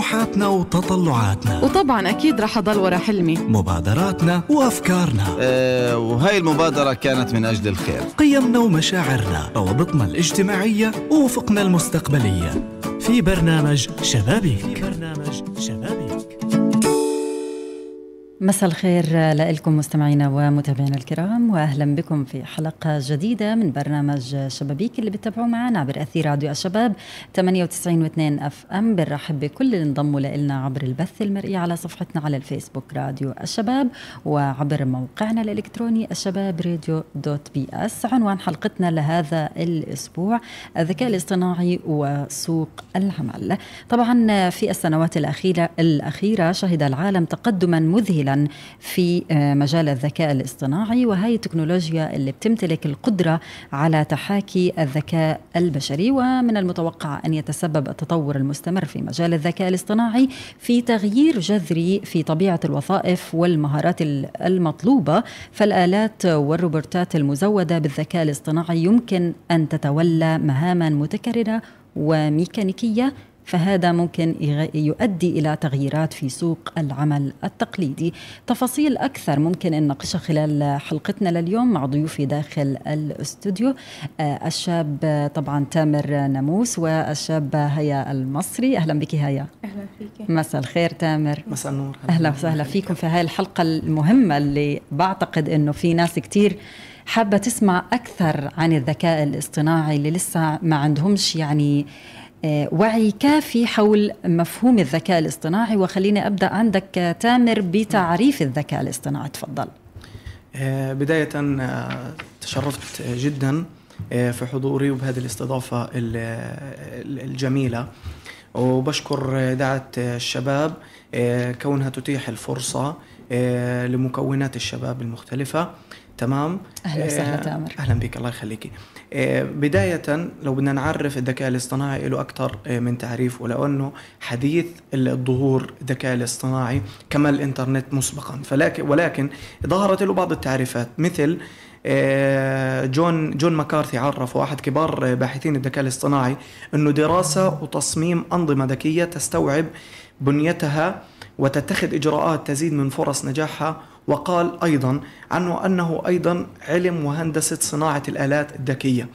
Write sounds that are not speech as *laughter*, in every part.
طموحاتنا وتطلعاتنا. وطبعا أكيد رح أضل ورا حلمي. مبادراتنا وأفكارنا. أه وهي المبادرة كانت من أجل الخير. قيمنا ومشاعرنا روابطنا الاجتماعية وأفقنا المستقبلية. في برنامج شبابيك. في برنامج شبابيك. مساء الخير لكم مستمعينا ومتابعينا الكرام وأهلا بكم في حلقة جديدة من برنامج شبابيك اللي بتتابعوه معنا عبر أثير راديو الشباب 98 و2 FM. بنرحب بكل اللي انضموا لنا عبر البث المرئي على صفحتنا على الفيسبوك راديو الشباب وعبر موقعنا الإلكتروني الشباب راديو dot ps عنوان حلقتنا لهذا الأسبوع الذكاء الاصطناعي وسوق العمل. طبعا في السنوات الاخيره الأخيرة شهد العالم تقدما مذهلا في آه، مجال الذكاء الاصطناعي وهي التكنولوجيا اللي بتمتلك القدرة على تحاكي الذكاء البشري ومن المتوقع أن يتسبب التطور المستمر في مجال الذكاء الاصطناعي في تغيير جذري في طبيعة الوظائف والمهارات المطلوبة. فالآلات والروبوتات المزودة بالذكاء الاصطناعي يمكن أن تتولى مهاما متكررة وميكانيكية فهذا ممكن يؤدي إلى تغييرات في سوق العمل التقليدي. تفاصيل أكثر ممكن أن نناقشها خلال حلقتنا لليوم مع ضيوفي داخل الاستوديو. آه، الشاب طبعا تامر ناموس والشاب هيا المصري. أهلا بك هيا. أهلا فيك. مساء الخير تامر. مساء النور. أهلا وسهلا فيكم في هاي الحلقة المهمة اللي بعتقد إنه في ناس كثير حابة تسمع أكثر عن الذكاء الاصطناعي اللي لسه ما عندهمش يعني وعي كافي حول مفهوم الذكاء الاصطناعي. وخليني أبدأ عندك تامر بتعريف الذكاء الاصطناعي. تفضل. آه، بداية آه، تشرفت جدا في حضوري وبهذه الاستضافة الجميلة. وبشكر دعة الشباب كونها تتيح الفرصة لمكونات الشباب المختلفة. تمام؟ أهلا وسهلا تامر. أهلا بك الله يخليكي آه، بداية لو بدنا نعرف الذكاء الاصطناعي له أكثر آه، من تعريف ولو أنه حديث الظهور الذكاء الاصطناعي كما الإنترنت مسبقا. فلكن ولكن ظهرت له بعض التعريفات مثل آه، جون جون مكارثي عرف واحد كبار باحثين الذكاء الاصطناعي إنه دراسة وتصميم أنظمة ذكية تستوعب بنيتها وتتخذ إجراءات تزيد من فرص نجاحها وقال أيضا عنه أنه أيضا علم وهندسة صناعة الآلات الذكية.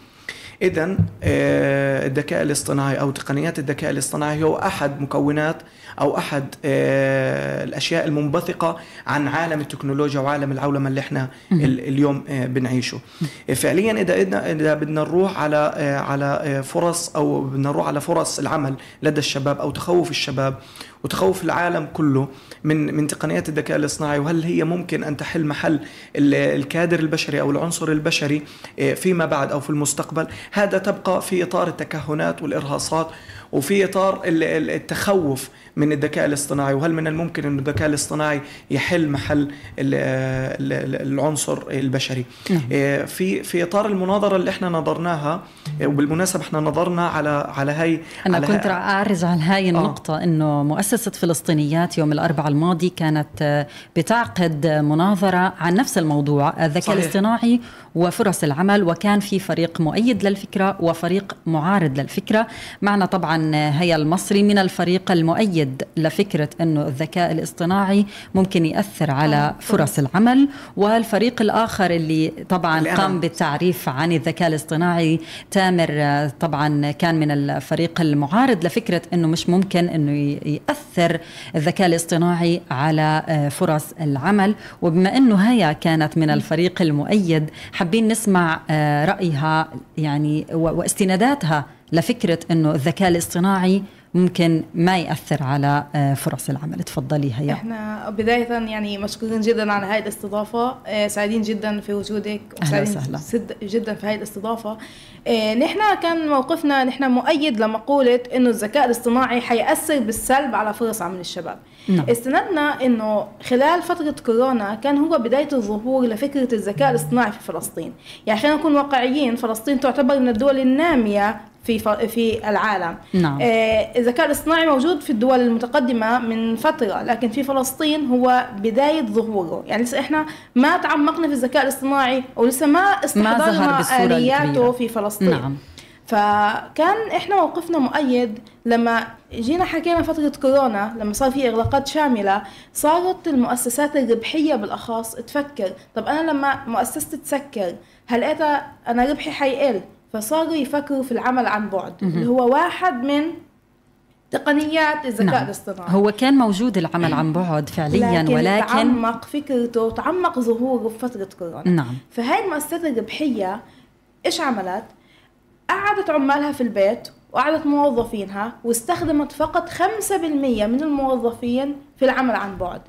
إذا آه، الذكاء الاصطناعي أو تقنيات الذكاء الاصطناعي هو أحد مكونات أو أحد آه، الأشياء المنبثقة عن عالم التكنولوجيا وعالم العولمة اللي إحنا اليوم آه، بنعيشه. فعليا إذا إذا بدنا نروح على على فرص أو بدنا نروح على فرص العمل لدى الشباب أو تخوف الشباب وتخوف العالم كله من من تقنيات الذكاء الاصطناعي وهل هي ممكن أن تحل محل الكادر البشري أو العنصر البشري فيما بعد أو في المستقبل هذا تبقى في إطار التكهنات والإرهاصات وفي إطار التخوف من الذكاء الاصطناعي وهل من الممكن أن الذكاء الاصطناعي يحل محل العنصر البشري نعم. آه، في في إطار المناظرة اللي إحنا نظرناها آه، وبالمناسبة إحنا نظرنا على على هاي أنا على كنت اعرج عن هاي آه. النقطة آه. إنه مؤسسة فلسطينيات يوم الأربعاء الماضي كانت بتعقد مناظرة عن نفس الموضوع الذكاء الاصطناعي وفرص العمل وكان في فريق مؤيد للفكرة وفريق معارض للفكرة. معنا طبعا هيا المصري من الفريق المؤيد لفكرة إنه الذكاء الاصطناعي ممكن يأثر على آه، فرص العمل. والفريق الآخر اللي طبعا قام بالتعريف عن الذكاء الاصطناعي تامر طبعا كان من الفريق المعارض لفكرة إنه مش ممكن إنه ياثر الذكاء الاصطناعي على آه، فرص العمل. وبما انه هيا كانت من الفريق المؤيد حابين نسمع آه، رأيها يعني واستناداتها لفكرة أنه الذكاء الاصطناعي ممكن ما يأثر على آه، فرص العمل. تفضلي هيا. إحنا بداية يعني مشكورين جدا على هاي الاستضافة. آه، سعيدين جدا في وجودك وسعيدين جدا في هاي الاستضافة. نحن كان موقفنا نحن مؤيد لمقولة إنه الذكاء الاصطناعي حيأثر بالسلب على فرص عمل الشباب. نعم. استندنا إنه خلال فترة كورونا كان هو بداية الظهور لفكرة الذكاء الاصطناعي في فلسطين يعني خلينا نكون واقعيين فلسطين تعتبر من الدول النامية في في العالم نعم. آه الذكاء الاصطناعي موجود في الدول المتقدمة من فترة لكن في فلسطين هو بداية ظهوره يعني لسه إحنا ما تعمقنا في الذكاء الاصطناعي ولسه ما استحضرنا آلياته في فلسطين نعم. فكان إحنا موقفنا مؤيد لما جينا حكينا فترة كورونا لما صار في إغلاقات شاملة صارت المؤسسات الربحية بالأخص تفكر طب أنا لما مؤسستي تسكر هلقيتها أنا ربحي حيقل؟ فصاروا يفكروا في العمل عن بعد اللي هو واحد من تقنيات الذكاء نعم. الاصطناعي. هو كان موجود العمل عن بعد فعليا لكن ولكن تعمق فكرته وتعمق ظهوره في فترة كورونا. نعم. فهاي المؤسسات الربحية إيش عملت؟ قعدت عمالها في البيت وقعدت موظفينها واستخدمت فقط 5% من الموظفين في العمل عن بعد.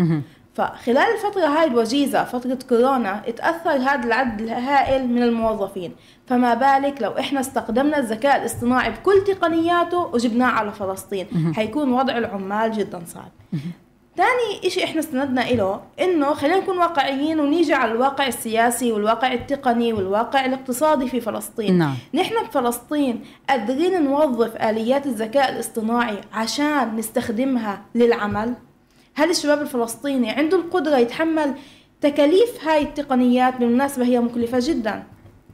فخلال الفترة هاي الوجيزة فترة كورونا اتأثر هذا العدد الهائل من الموظفين. فما بالك لو إحنا استخدمنا الذكاء الاصطناعي بكل تقنياته وجبناه على فلسطين. حيكون وضع العمال جدا صعب. ثاني إشي إحنا استندنا إله إنه خلينا نكون واقعيين ونيجي على الواقع السياسي والواقع التقني والواقع الاقتصادي في فلسطين نعم. نحن بفلسطين قادرين نوظف آليات الذكاء الاصطناعي عشان نستخدمها للعمل هل الشباب الفلسطيني عنده القدرة يتحمل تكاليف هاي التقنيات بالمناسبة هي مكلفة جدا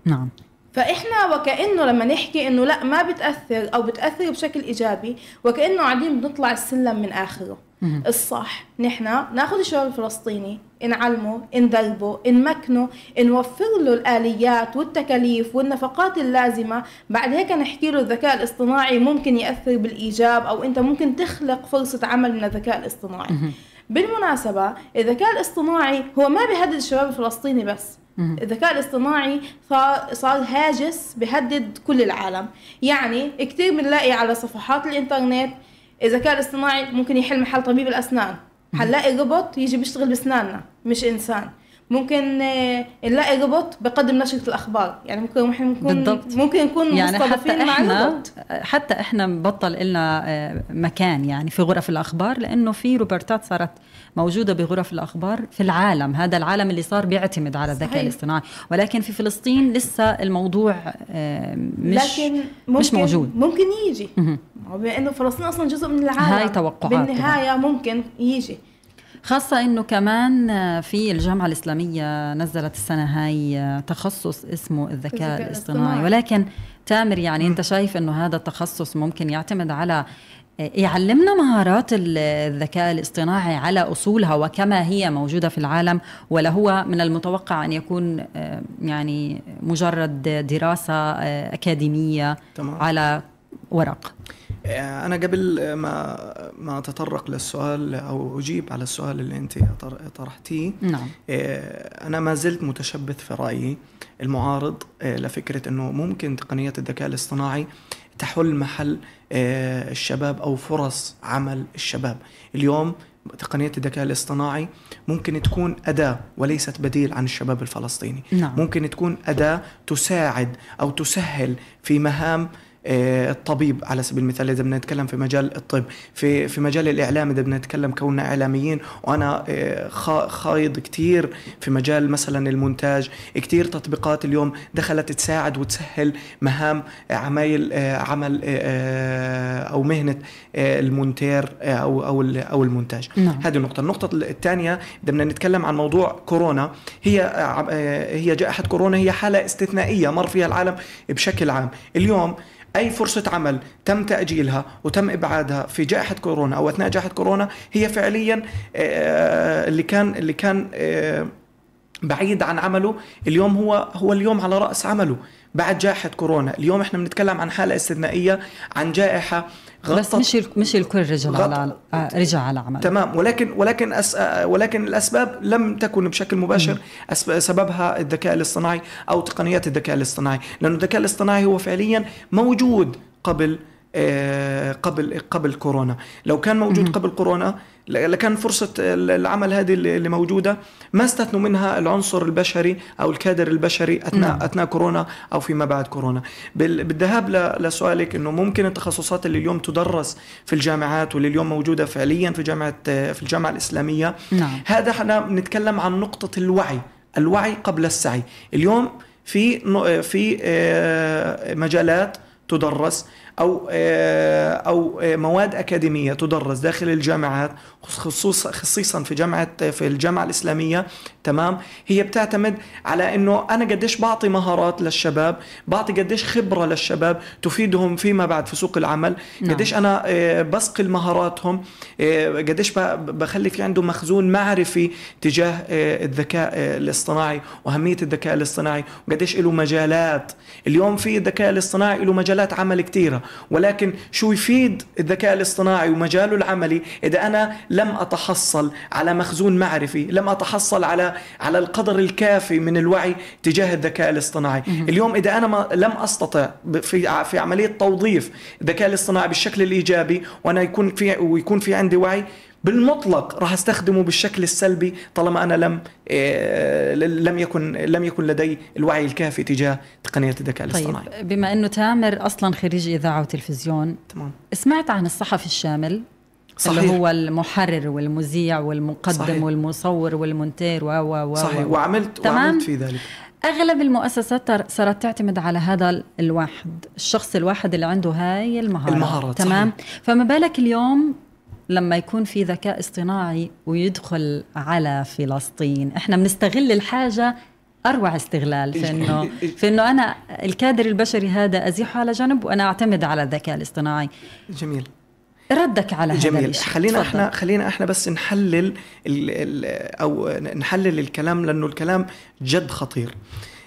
نعم فإحنا وكأنه لما نحكي إنه لا ما بتأثر أو بتأثر بشكل إيجابي وكأنه قاعدين بنطلع السلم من آخره. الصح. نحن ناخذ الشباب الفلسطيني نعلمه ندربه نمكنه نوفر له الآليات والتكاليف والنفقات اللازمة. بعد هيك نحكي له الذكاء الاصطناعي ممكن يأثر بالإيجاب أو أنت ممكن تخلق فرصة عمل من الذكاء الاصطناعي. بالمناسبة الذكاء الاصطناعي هو ما بيهدد الشباب الفلسطيني بس. الذكاء الاصطناعي صار هاجس بيهدد كل العالم. يعني كتير بنلاقي على صفحات الإنترنت الذكاء الاصطناعي ممكن يحل محل طبيب الأسنان. حنلاقي روبوت يجي بيشتغل بأسناننا مش إنسان. ممكن آه، نلاقي روبوت بقدم نشرة الأخبار. يعني ممكن ممكن نكون بالضبط. ممكن نكون يعني حتى إحنا حتى إحنا بطل لنا آه، مكان يعني في غرف الأخبار لأنه في روبرتات صارت موجودة بغرف الأخبار في العالم. هذا العالم اللي صار بيعتمد على الذكاء. الاصطناعي. ولكن في فلسطين لسه الموضوع آه، مش لكن ممكن مش موجود. ممكن يجي. بما انه فلسطين أصلا جزء من العالم. هاي توقعات بالنهاية ممكن يجي. خاصة إنه كمان في الجامعة الإسلامية نزلت السنة هاي تخصص اسمه الذكاء الذكاء الاصطناعي الاصطناعي. ولكن تامر يعني أنت شايف إنه هذا التخصص ممكن يعتمد على يعلمنا مهارات ال- الذكاء الاصطناعي على أصولها وكما هي موجودة في العالم ولا هو من المتوقع أن يكون آه، يعني مجرد دراسة آه، أكاديمية تمام. على ورق. آه، أنا قبل ما ما أتطرق للسؤال أو أجيب على السؤال اللي أنت طر- طرحتيه نعم. آه، أنا ما زلت متشبث في رأيي المعارض آه، لفكرة أنه ممكن تقنية الذكاء الاصطناعي تحل محل الشباب أو فرص عمل الشباب. اليوم تقنية الذكاء الاصطناعي ممكن تكون أداة وليست بديل عن الشباب الفلسطيني. نعم. ممكن تكون أداة تساعد أو تسهل في مهام الطبيب على سبيل المثال إذا بدنا نتكلم في مجال الطب في في مجال الإعلام إذا بدنا نتكلم كوننا إعلاميين وأنا آه، خا- خايض كثير في مجال مثلا المونتاج كثير تطبيقات اليوم دخلت تساعد وتسهل مهام عمايل آه، عمل آه، أو مهنة آه، المونتير آه، أو أو أو المونتاج. نعم. هذه النقطة، النقطة الثانية إذا بدنا نتكلم عن موضوع كورونا هي آه، آه، هي جائحة كورونا هي حالة استثنائية مر فيها العالم بشكل عام، اليوم أي فرصة عمل تم تأجيلها وتم إبعادها في جائحة كورونا أو أثناء جائحة كورونا هي فعليا آه، اللي كان اللي كان آه، بعيد عن عمله اليوم هو هو اليوم على رأس عمله بعد جائحة كورونا. اليوم إحنا بنتكلم عن حالة استثنائية عن جائحة بس مش مش الكل رجع على آه، رجع على عمل تمام. ولكن ولكن أس... ولكن الأسباب لم تكن بشكل مباشر. سببها الذكاء الاصطناعي أو تقنيات الذكاء الاصطناعي. لأنه الذكاء الاصطناعي هو فعليا موجود قبل قبل قبل كورونا. لو كان موجود قبل كورونا لكان فرصة ال- العمل هذه اللي موجودة. ما استثنوا منها العنصر البشري أو الكادر البشري أثناء. أثناء كورونا أو فيما بعد كورونا. بال- بالذهاب لسؤالك أنه ممكن التخصصات اللي اليوم تدرس في الجامعات واللي اليوم موجودة فعليا في جامعة في الجامعة الإسلامية نعم. هذا إحنا بنتكلم عن نقطة الوعي الوعي قبل السعي. اليوم في في آه، مجالات تدرس. أو آه، أو آه، مواد أكاديمية تدرس داخل الجامعات خصوصا خصيصا في جامعة في الجامعة الإسلامية. تمام؟ هي بتعتمد على إنه أنا قديش بعطي مهارات للشباب بعطي قديش خبرة للشباب تفيدهم فيما بعد في سوق العمل. نعم. قديش أنا آه، بسقل مهاراتهم قديش بخلي في عنده مخزون معرفي تجاه الذكاء الاصطناعي وأهمية الذكاء الاصطناعي وقديش له مجالات. اليوم في الذكاء الاصطناعي له مجالات عمل كثيره ولكن شو يفيد الذكاء الاصطناعي ومجاله العملي؟ إذا أنا لم أتحصل على مخزون معرفي لم أتحصل على على القدر الكافي من الوعي تجاه الذكاء الاصطناعي. اليوم إذا أنا ما لم أستطع في في عملية توظيف الذكاء الاصطناعي بالشكل الإيجابي وأنا يكون في ويكون في عندي وعي بالمطلق راح أستخدمه بالشكل السلبي طالما أنا لم إيه لم يكن لم يكن لدي الوعي الكافي تجاه تقنيه الذكاء طيب الاصطناعي. بما إنه تامر أصلا خريج إذاعة وتلفزيون تمام سمعت عن الصحفي الشامل صحيح. اللي هو المحرر والمذيع والمقدم صحيح. والمصور والمونتير و و و صحيح وعملت تمام؟ وعملت في ذلك أغلب المؤسسات صارت تعتمد على هذا الواحد الشخص الواحد اللي عنده هاي المهارات المهارات تمام صحيح. فما بالك اليوم لما يكون في ذكاء اصطناعي ويدخل على فلسطين. إحنا بنستغل الحاجة أروع استغلال في انه في إنه أنا الكادر البشري هذا أزيحه على جنب وأنا أعتمد على الذكاء الاصطناعي. جميل. ردك على جميل. هذا الشيء خلينا تفضل. إحنا خلينا إحنا بس نحلل ال ال أو نحلل الكلام لأنه الكلام جد خطير.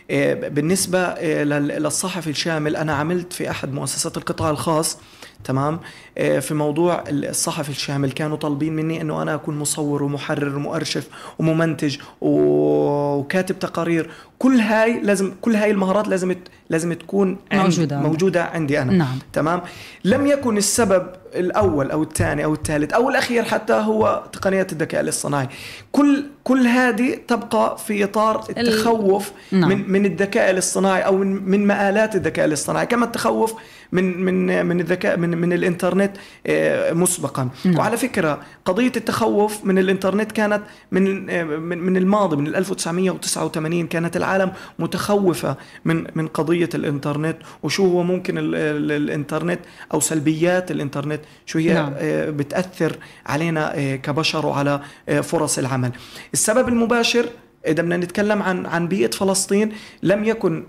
إيه، بالنسبة إيه، للصحفي الشامل أنا عملت في أحد مؤسسات القطاع الخاص تمام؟ آه، في موضوع الصحفي الشامل كانوا طالبين مني إنه أنا أكون مصور ومحرر ومؤرشف وممنتج وكاتب تقارير. كل هاي لازم كل هاي المهارات لازم لازم تكون موجودة موجودة عندي أنا. نعم. تمام؟ لم يكن السبب الأول أو الثاني أو الثالث أو الأخير حتى هو تقنيه الذكاء الاصطناعي. كل كل هذه تبقى في إطار التخوف نعم. من من الذكاء الاصطناعي أو من من مآلات الذكاء الاصطناعي. كما التخوف من من من الذكاء من من الإنترنت آه، مسبقا. نعم. وعلى فكرة قضية التخوف من الإنترنت كانت من آه، من الماضي من 1989 كانت العالم متخوفة من من قضية الإنترنت. وشو هو ممكن الإنترنت؟ أو سلبيات الإنترنت؟ شو هي؟ نعم. آه، بتأثر علينا كبشر وعلى فرص العمل. السبب المباشر إذا بدنا نتكلم عن عن بيئة فلسطين لم يكن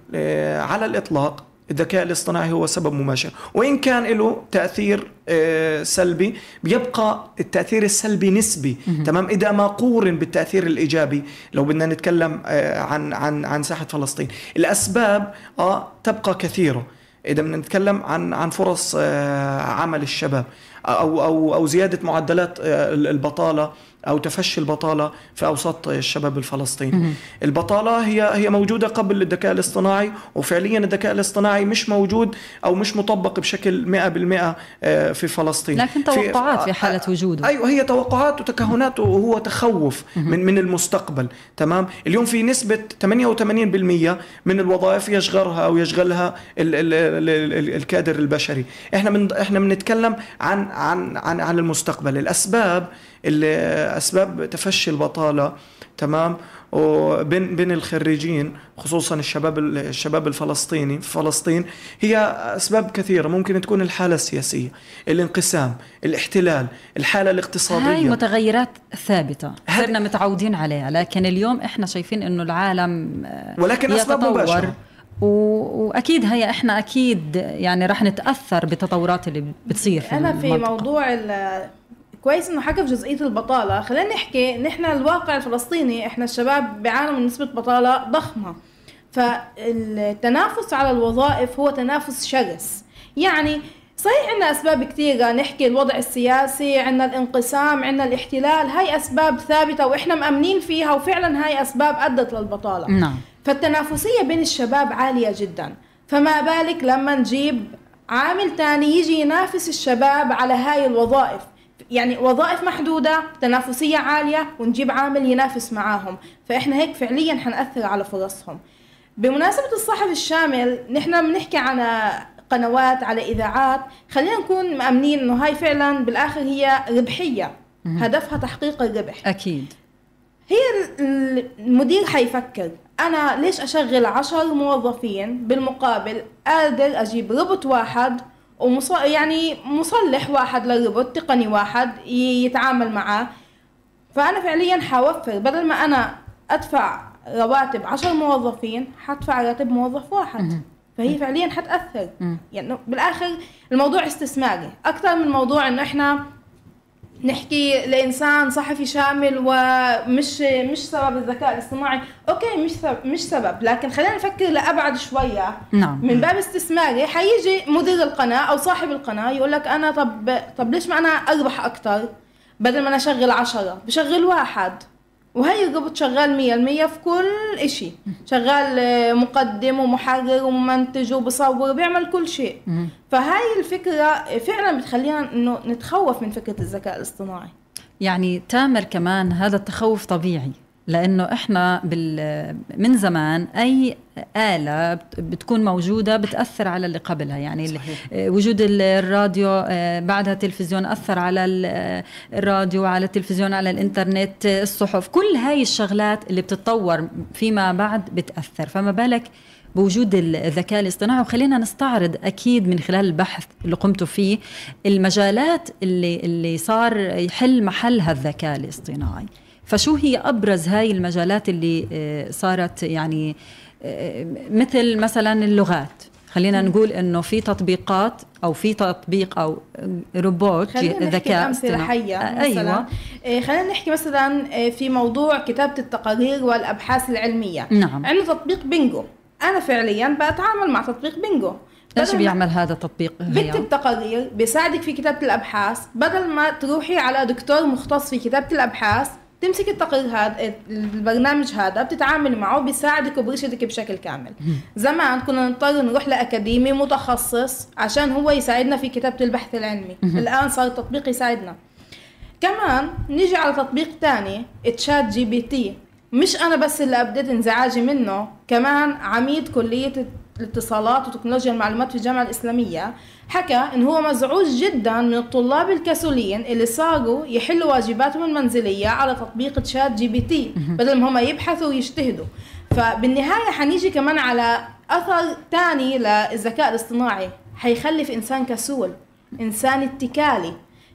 على الإطلاق الذكاء الاصطناعي هو سبب مباشر. وإن كان له تأثير آه، سلبي بيبقى التأثير السلبي نسبي. تمام؟ إذا ما قورن بالتأثير الإيجابي لو بدنا نتكلم آه، عن عن عن ساحة فلسطين. الأسباب آه تبقى كثيرة. إذا بدنا نتكلم عن عن فرص آه، عمل الشباب أو أو أو زيادة معدلات البطالة أو تفشي البطالة في أوساط الشباب الفلسطيني. البطالة هي هي موجودة قبل الذكاء الاصطناعي وفعليا الذكاء الاصطناعي مش موجود أو مش مطبق بشكل 100% آه، في فلسطين. لكن توقعات في, في حالة وجوده. أيوه هي توقعات وتكهنات وهو تخوف من من المستقبل، تمام؟ اليوم في نسبة 88% من الوظائف يشغلها أو يشغلها ال ال ال الكادر البشري. إحنا من إحنا بنتكلم عن عن عن عن المستقبل، الأسباب اللي أسباب تفشي البطالة تمام؟ وبين بين الخريجين خصوصا الشباب الشباب الفلسطيني في فلسطين هي أسباب كثيرة. ممكن تكون الحالة السياسية الانقسام الاحتلال الحالة الاقتصادية. هاي متغيرات ثابتة صرنا متعودين عليها لكن اليوم إحنا شايفين إنه العالم ولكن أسباب مباشرة. وأكيد هي إحنا أكيد يعني رح نتأثر بالتطورات اللي بتصير في أنا في المنطقة. موضوع كويس إنه حكى في جزئية البطالة. خلينا نحكي نحن الواقع الفلسطيني إحنا الشباب بيعانوا من نسبة بطالة ضخمة. فالتنافس على الوظائف هو تنافس شرس. يعني صحيح عندنا أسباب كثيرة. نحكي الوضع السياسي عندنا الانقسام عندنا الاحتلال. هاي أسباب ثابتة وإحنا مأمنين فيها وفعلا هاي أسباب أدت للبطالة. نعم. فالتنافسية بين الشباب عالية جدا. فما بالك لما نجيب عامل تاني يجي ينافس الشباب على هاي الوظائف. يعني وظائف محدودة تنافسية عالية ونجيب عامل ينافس معاهم. فإحنا هيك فعليا حنأثر على فرصهم. بمناسبة الصحف الشامل نحن بنحكي عن قنوات على إذاعات. خلينا نكون مأمنين إنه هاي فعلا بالآخر هي ربحية. هدفها تحقيق الربح. أكيد. هي المدير حيفكر. أنا ليش أشغل عشر موظفين بالمقابل؟ قادر أجيب ربط واحد ومص... يعني مصلح واحد للروبوت تقني واحد يتعامل معاه فأنا فعليا حوفر بدل ما أنا أدفع رواتب عشر موظفين حدفع راتب موظف واحد. فهي فعليا حتأثر. يعني بالآخر الموضوع استثماري. أكثر من موضوع إنه إحنا نحكي لإنسان صحفي شامل ومش مش سبب الذكاء الاصطناعي. أوكي مش سبب مش سبب لكن خلينا نفكر لأبعد شوية. نعم. من باب استثماري حيجي مدير القناة أو صاحب القناة يقول لك أنا طب طب ليش ما أنا اربح أكثر بدل ما أنا أشغل عشرة بشغل واحد. وهي الروبوت شغال مية المية في كل إشي. شغال آه، مقدم ومحرر ومنتج وبصور وبيعمل كل شيء. فهاي الفكرة فعلا بتخلينا إنه نتخوف من فكرة الذكاء الاصطناعي. يعني تامر كمان هذا التخوف طبيعي. لأنه إحنا بال من زمان أي آلة بتكون موجودة بتأثر على اللي قبلها. يعني صحيح. وجود الراديو آه، بعدها التلفزيون أثر على آه، الراديو على التلفزيون على الإنترنت الصحف. كل هاي الشغلات اللي بتتطور فيما بعد بتأثر. فما بالك بوجود الذكاء الاصطناعي؟ وخلينا نستعرض أكيد من خلال البحث اللي قمتوا فيه المجالات اللي اللي صار يحل محلها الذكاء الاصطناعي. فشو هي أبرز هاي المجالات اللي آه، صارت يعني آه، مثل مثلا اللغات؟ خلينا نقول إنه في تطبيقات أو في تطبيق أو روبوت ذكاء امثله حية آه، مثلا. أيوه. آه، خلينا نحكي مثلا في موضوع كتابة التقارير والأبحاث العلمية. نعم. عندنا تطبيق بينجو. أنا فعليا بتعامل مع تطبيق بينجو. إيش بيعمل هذا التطبيق؟ بكتب تقارير بيساعدك في كتابة الأبحاث. بدل ما تروحي على دكتور مختص في كتابة الأبحاث تمسك التقرير هذا البرنامج هذا بتتعامل معه بيساعدك وبيرشدك بشكل كامل. زمان كنا نضطر نروح لأكاديمي متخصص عشان هو يساعدنا في كتابة البحث العلمي. الآن صار التطبيق يساعدنا. كمان نيجي على تطبيق تاني ChatGPT. مش أنا بس اللي ابديت انزعاجي منه كمان عميد كلية الاتصالات وتكنولوجيا المعلومات في الجامعة الإسلامية حكى إن هو مزعوج جدا من الطلاب الكسولين اللي صاروا يحلوا واجباتهم المنزلية على تطبيق ChatGPT بدل ما هم يبحثوا ويجتهدوا. فبالنهاية حنيجي كمان على أثر ثاني للذكاء الاصطناعي. حيخلق إنسان كسول إنسان اتكالي.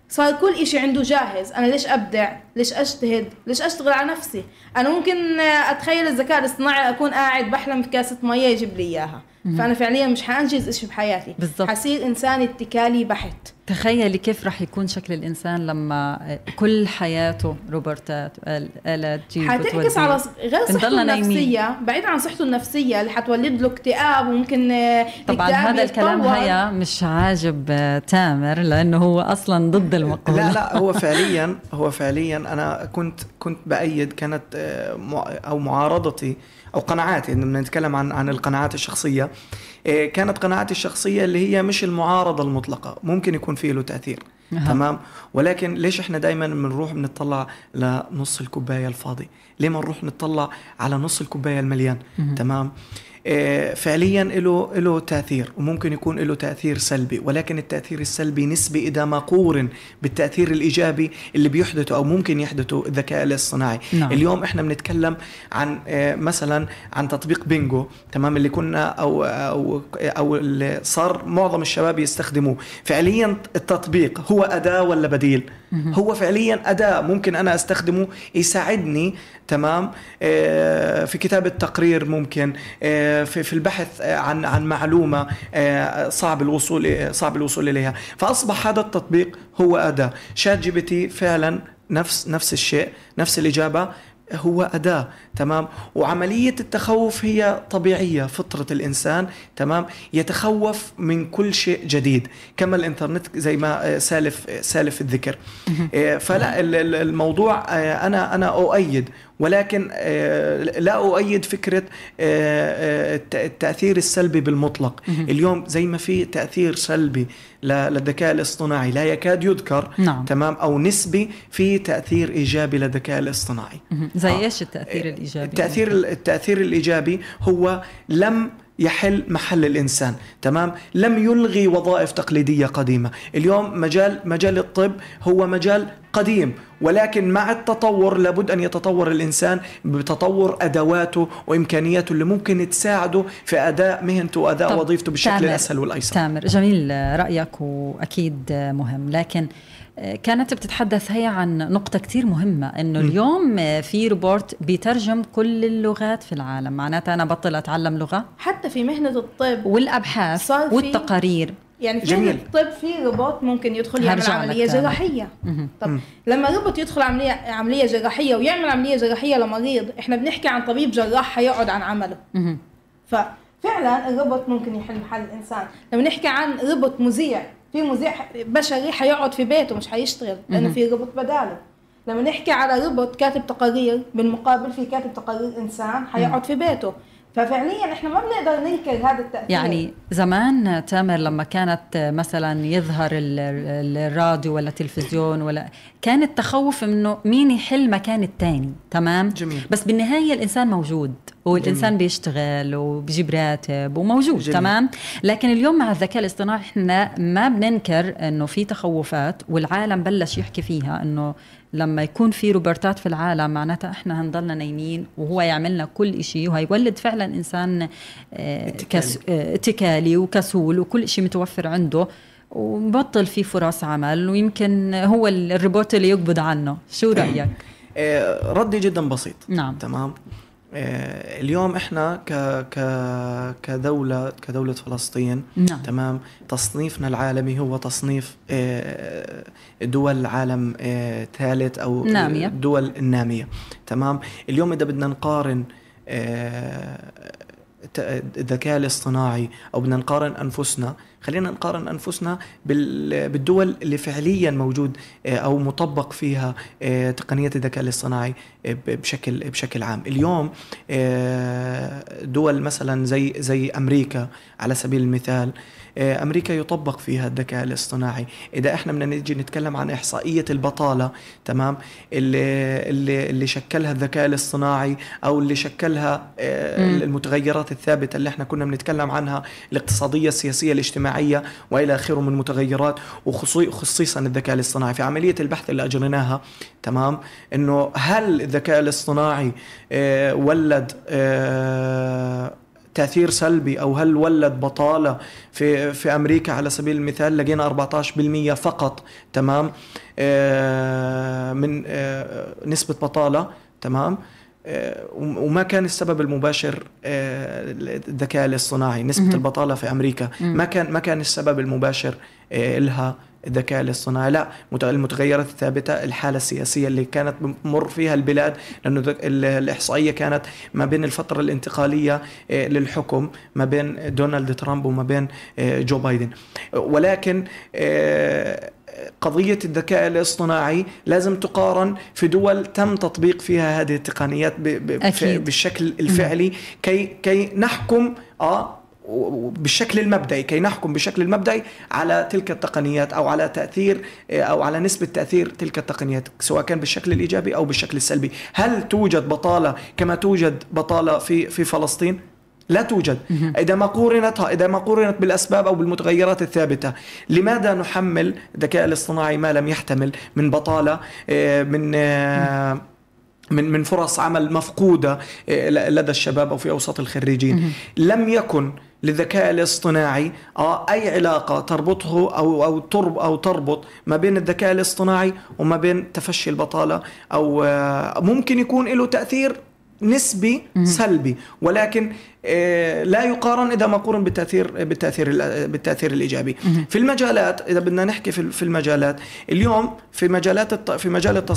صار كل إشي عنده جاهز. أنا ليش أبدع؟ ليش أجتهد؟ ليش أشتغل على نفسي؟ أنا ممكن أتخيل الذكاء الاصطناعي أكون قاعد بحلم في كاسة مية يجيب لي إياها. فأنا فعليا مش حأنجز شيء بحياتي. بالضبط. حصير إنسان اتكالي بحت. تخيلي كيف رح يكون شكل الإنسان لما كل حياته روبوتات الات جيب حتعكس على غير صحته النفسية. بعيد عن صحته النفسية اللي حتولد له اكتئاب وممكن طبعا هذا الكلام هيا مش عاجب تامر لأنه هو أصلا ضد المقولة. لا لا هو *laughs* فعليا هو فعليا أنا كنت كنت بأيد كانت آه، أو معارضتي أو قناعاتي بدنا نتكلم عن عن القناعات الشخصية. إيه، كانت قناعاتي الشخصية اللي هي مش المعارضة المطلقة. ممكن يكون فيه له تأثير. أه. تمام؟ ولكن ليش إحنا دائما بنروح بنطلع لنص الكوباية الفاضي؟ ليه ما نروح نطلع على نص الكوباية المليان؟ تمام؟ آه، فعليا له له تأثير وممكن يكون له تأثير سلبي ولكن التأثير السلبي نسبي إذا ما قورن بالتأثير الإيجابي اللي بيحدثه أو ممكن يحدثه الذكاء الاصطناعي. نعم. اليوم إحنا بنتكلم عن آه، مثلا عن تطبيق بينجو تمام اللي كنا أو أو أو اللي صار معظم الشباب يستخدموه. فعليا التطبيق هو أداة ولا بديل؟ هو فعليا أداة ممكن أنا أستخدمه يساعدني تمام؟ آه، في كتابة تقرير ممكن آه، في البحث عن عن معلومة آه، صعب الوصول صعب الوصول إليها. فأصبح هذا التطبيق هو أداة. ChatGPT فعلا نفس نفس الشيء نفس الإجابة هو أداة. تمام؟ وعملية التخوف هي طبيعية فطرة الإنسان تمام؟ يتخوف من كل شيء جديد كما الإنترنت زي ما سالف سالف الذكر. آه، فلا الموضوع آه، أنا أنا أؤيد ولكن آه، لا أؤيد فكرة التأثير السلبي بالمطلق. اليوم زي ما في تأثير سلبي للذكاء الاصطناعي لا يكاد يذكر نعم. تمام؟ أو نسبي في تأثير إيجابي للذكاء الاصطناعي. زي إيش التأثير الإيجابي؟ التأثير التأثير الإيجابي هو لم يحل محل الإنسان تمام؟ لم يلغي وظائف تقليدية قديمة. اليوم مجال مجال الطب هو مجال قديم ولكن مع التطور لابد أن يتطور الإنسان بتطور أدواته وإمكانياته اللي ممكن تساعده في أداء مهنته وأداء وظيفته بالشكل تامر الأسهل والأيسر. تامر جميل رأيك واكيد مهم لكن كانت بتتحدث هي عن نقطة كتير مهمة إنه اليوم في روبوت بيترجم كل اللغات في العالم. معناتها أنا بطل أتعلم لغة. حتى في مهنة الطب. والأبحاث صار في- والتقارير. يعني في جميل. مهنة الطب في روبوت ممكن يدخل يعمل تاني. جراحية. طب لما روبوت يدخل عملية عملية جراحية ويعمل عملية جراحية لمريض إحنا بنحكي عن طبيب جراح حيقعد عن عمله. ففعلا الروبوت ممكن يحل محل الإنسان. لما نحكي عن روبوت مذيع في مذيع بشري حيقعد في بيته مش حيشتغل لأنه في روبوت بداله. لما نحكي على روبوت كاتب تقارير بالمقابل في كاتب تقارير إنسان حيقعد في بيته. ففعليا إحنا ما بنقدر ننكر هذا التأثير. يعني زمان تامر لما كانت مثلا يظهر ال- ال- الراديو ولا التلفزيون ولا كان التخوف إنه مين يحل مكان التاني تمام جميل. بس بالنهاية الإنسان موجود والإنسان جميل. بيشتغل وبيجيب راتب وموجود جميل. تمام لكن اليوم مع الذكاء الاصطناعي إحنا ما بننكر إنه في تخوفات والعالم بلش يحكي فيها إنه لما يكون في روبرتات في العالم معناتها إحنا هنضلنا نايمين وهو يعملنا كل شيء وهيولد فعلا إنسان آه، اتكالي. كس آه، اتكالي وكسول وكل شيء متوفر عنده ومبطل في فرص عمل ويمكن هو ال- الروبوت اللي يقبض عنه. شو رأيك؟ آه، ردي جدا بسيط. نعم. تمام؟ آه، اليوم إحنا ك ك كدولة كدولة فلسطين نعم. تمام؟ تصنيفنا العالمي هو تصنيف دول عالم ثالث أو نامية. الدول الناميه تمام؟ اليوم إذا بدنا نقارن الذكاء الاصطناعي أو بدنا نقارن أنفسنا خلينا نقارن أنفسنا بال- بالدول اللي فعليا موجود آه، أو مطبق فيها آه، تقنية الذكاء الاصطناعي آه، بشكل بشكل عام. اليوم دول مثلا زي زي أمريكا على سبيل المثال أمريكا يطبق فيها الذكاء الاصطناعي. إذا إحنا بدنا نيجي نتكلم عن إحصائية البطالة تمام؟ اللي اللي اللي شكلها الذكاء الاصطناعي أو اللي شكلها آه،. المتغيرات الثابتة اللي إحنا كنا بنتكلم عنها الاقتصادية السياسية الاجتماعية وإلى آخره من متغيرات وخصيصا الذكاء الاصطناعي. في عملية البحث اللي أجريناها تمام؟ إنه هل الذكاء الاصطناعي آه، ولد آه، تأثير سلبي أو هل ولد بطالة في في أمريكا على سبيل المثال لقينا 14% فقط تمام؟ آه، من آه، نسبة بطالة تمام؟ آه، وما كان السبب المباشر الذكاء الاصطناعي نسبة مهم. البطالة في أمريكا. ما كان ما كان السبب المباشر لها الذكاء الاصطناعي. لا مت- المتغيرات الثابتة الحالة السياسية اللي كانت بمر فيها البلاد لأنه الإحصائية كانت ما بين الفترة الانتقالية آه، للحكم ما بين دونالد ترامب وما بين آه، جو بايدن. ولكن آه، قضية الذكاء الاصطناعي لازم تقارن في دول تم تطبيق فيها هذه التقنيات. بالشكل الفعلي كي كي نحكم آه بالشكل المبدئي كي نحكم بالشكل المبدئي على تلك التقنيات أو على تأثير أو على نسبة تأثير تلك التقنيات سواء كان بالشكل الإيجابي أو بالشكل السلبي. هل توجد بطالة كما توجد بطالة في في فلسطين؟ لا توجد. إذا ما قورنتها إذا ما قورنت بالأسباب أو بالمتغيرات الثابتة لماذا نحمل الذكاء الاصطناعي ما لم يحتمل من بطالة آه، من آه، من من فرص عمل مفقودة آه، لدى الشباب أو في اوسط الخريجين. لم يكن للذكاء الاصطناعي آه أي علاقة تربطه أو أو ترب أو تربط ما بين الذكاء الاصطناعي وما بين تفشي البطالة أو آه، ممكن يكون له تأثير نسبي سلبي ولكن آه، لا يقارن إذا ما قورن بالتأثير بالتأثير ال- بالتأثير الإيجابي. في المجالات إذا بدنا نحكي في المجالات اليوم في مجالات في مجال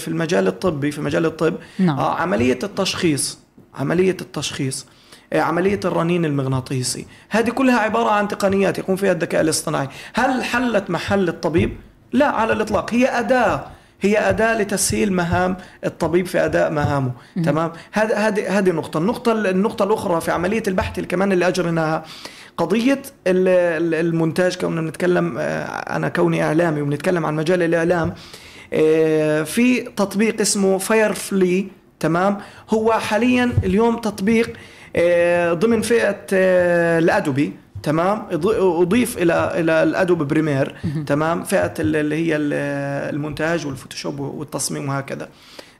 في المجال الطبي في مجال الطب نعم. آه، عملية التشخيص عملية التشخيص آه، عملية الرنين المغناطيسي هذه كلها عبارة عن تقنيات يقوم فيها الذكاء الاصطناعي. هل حلت محل الطبيب؟ لا على الإطلاق. هي أداة هي أداة لتسهيل مهام الطبيب في أداء مهامه تمام؟ هذه هذه هذه نقطة. النقطة النقطة الأخرى في عملية البحث اللي كمان اللي أجريناها قضية ال- ال- المونتاج كنا بنتكلم آه، أنا كوني إعلامي وبنتكلم عن مجال الإعلام آه، في تطبيق اسمه Firefly تمام؟ هو حاليا اليوم تطبيق آه، ضمن فئة آه، ال Adobe. تمام؟ أضيف إلى إلى ال Adobe Premiere تمام؟ فئة اللي هي المونتاج والفوتوشوب والتصميم وهكذا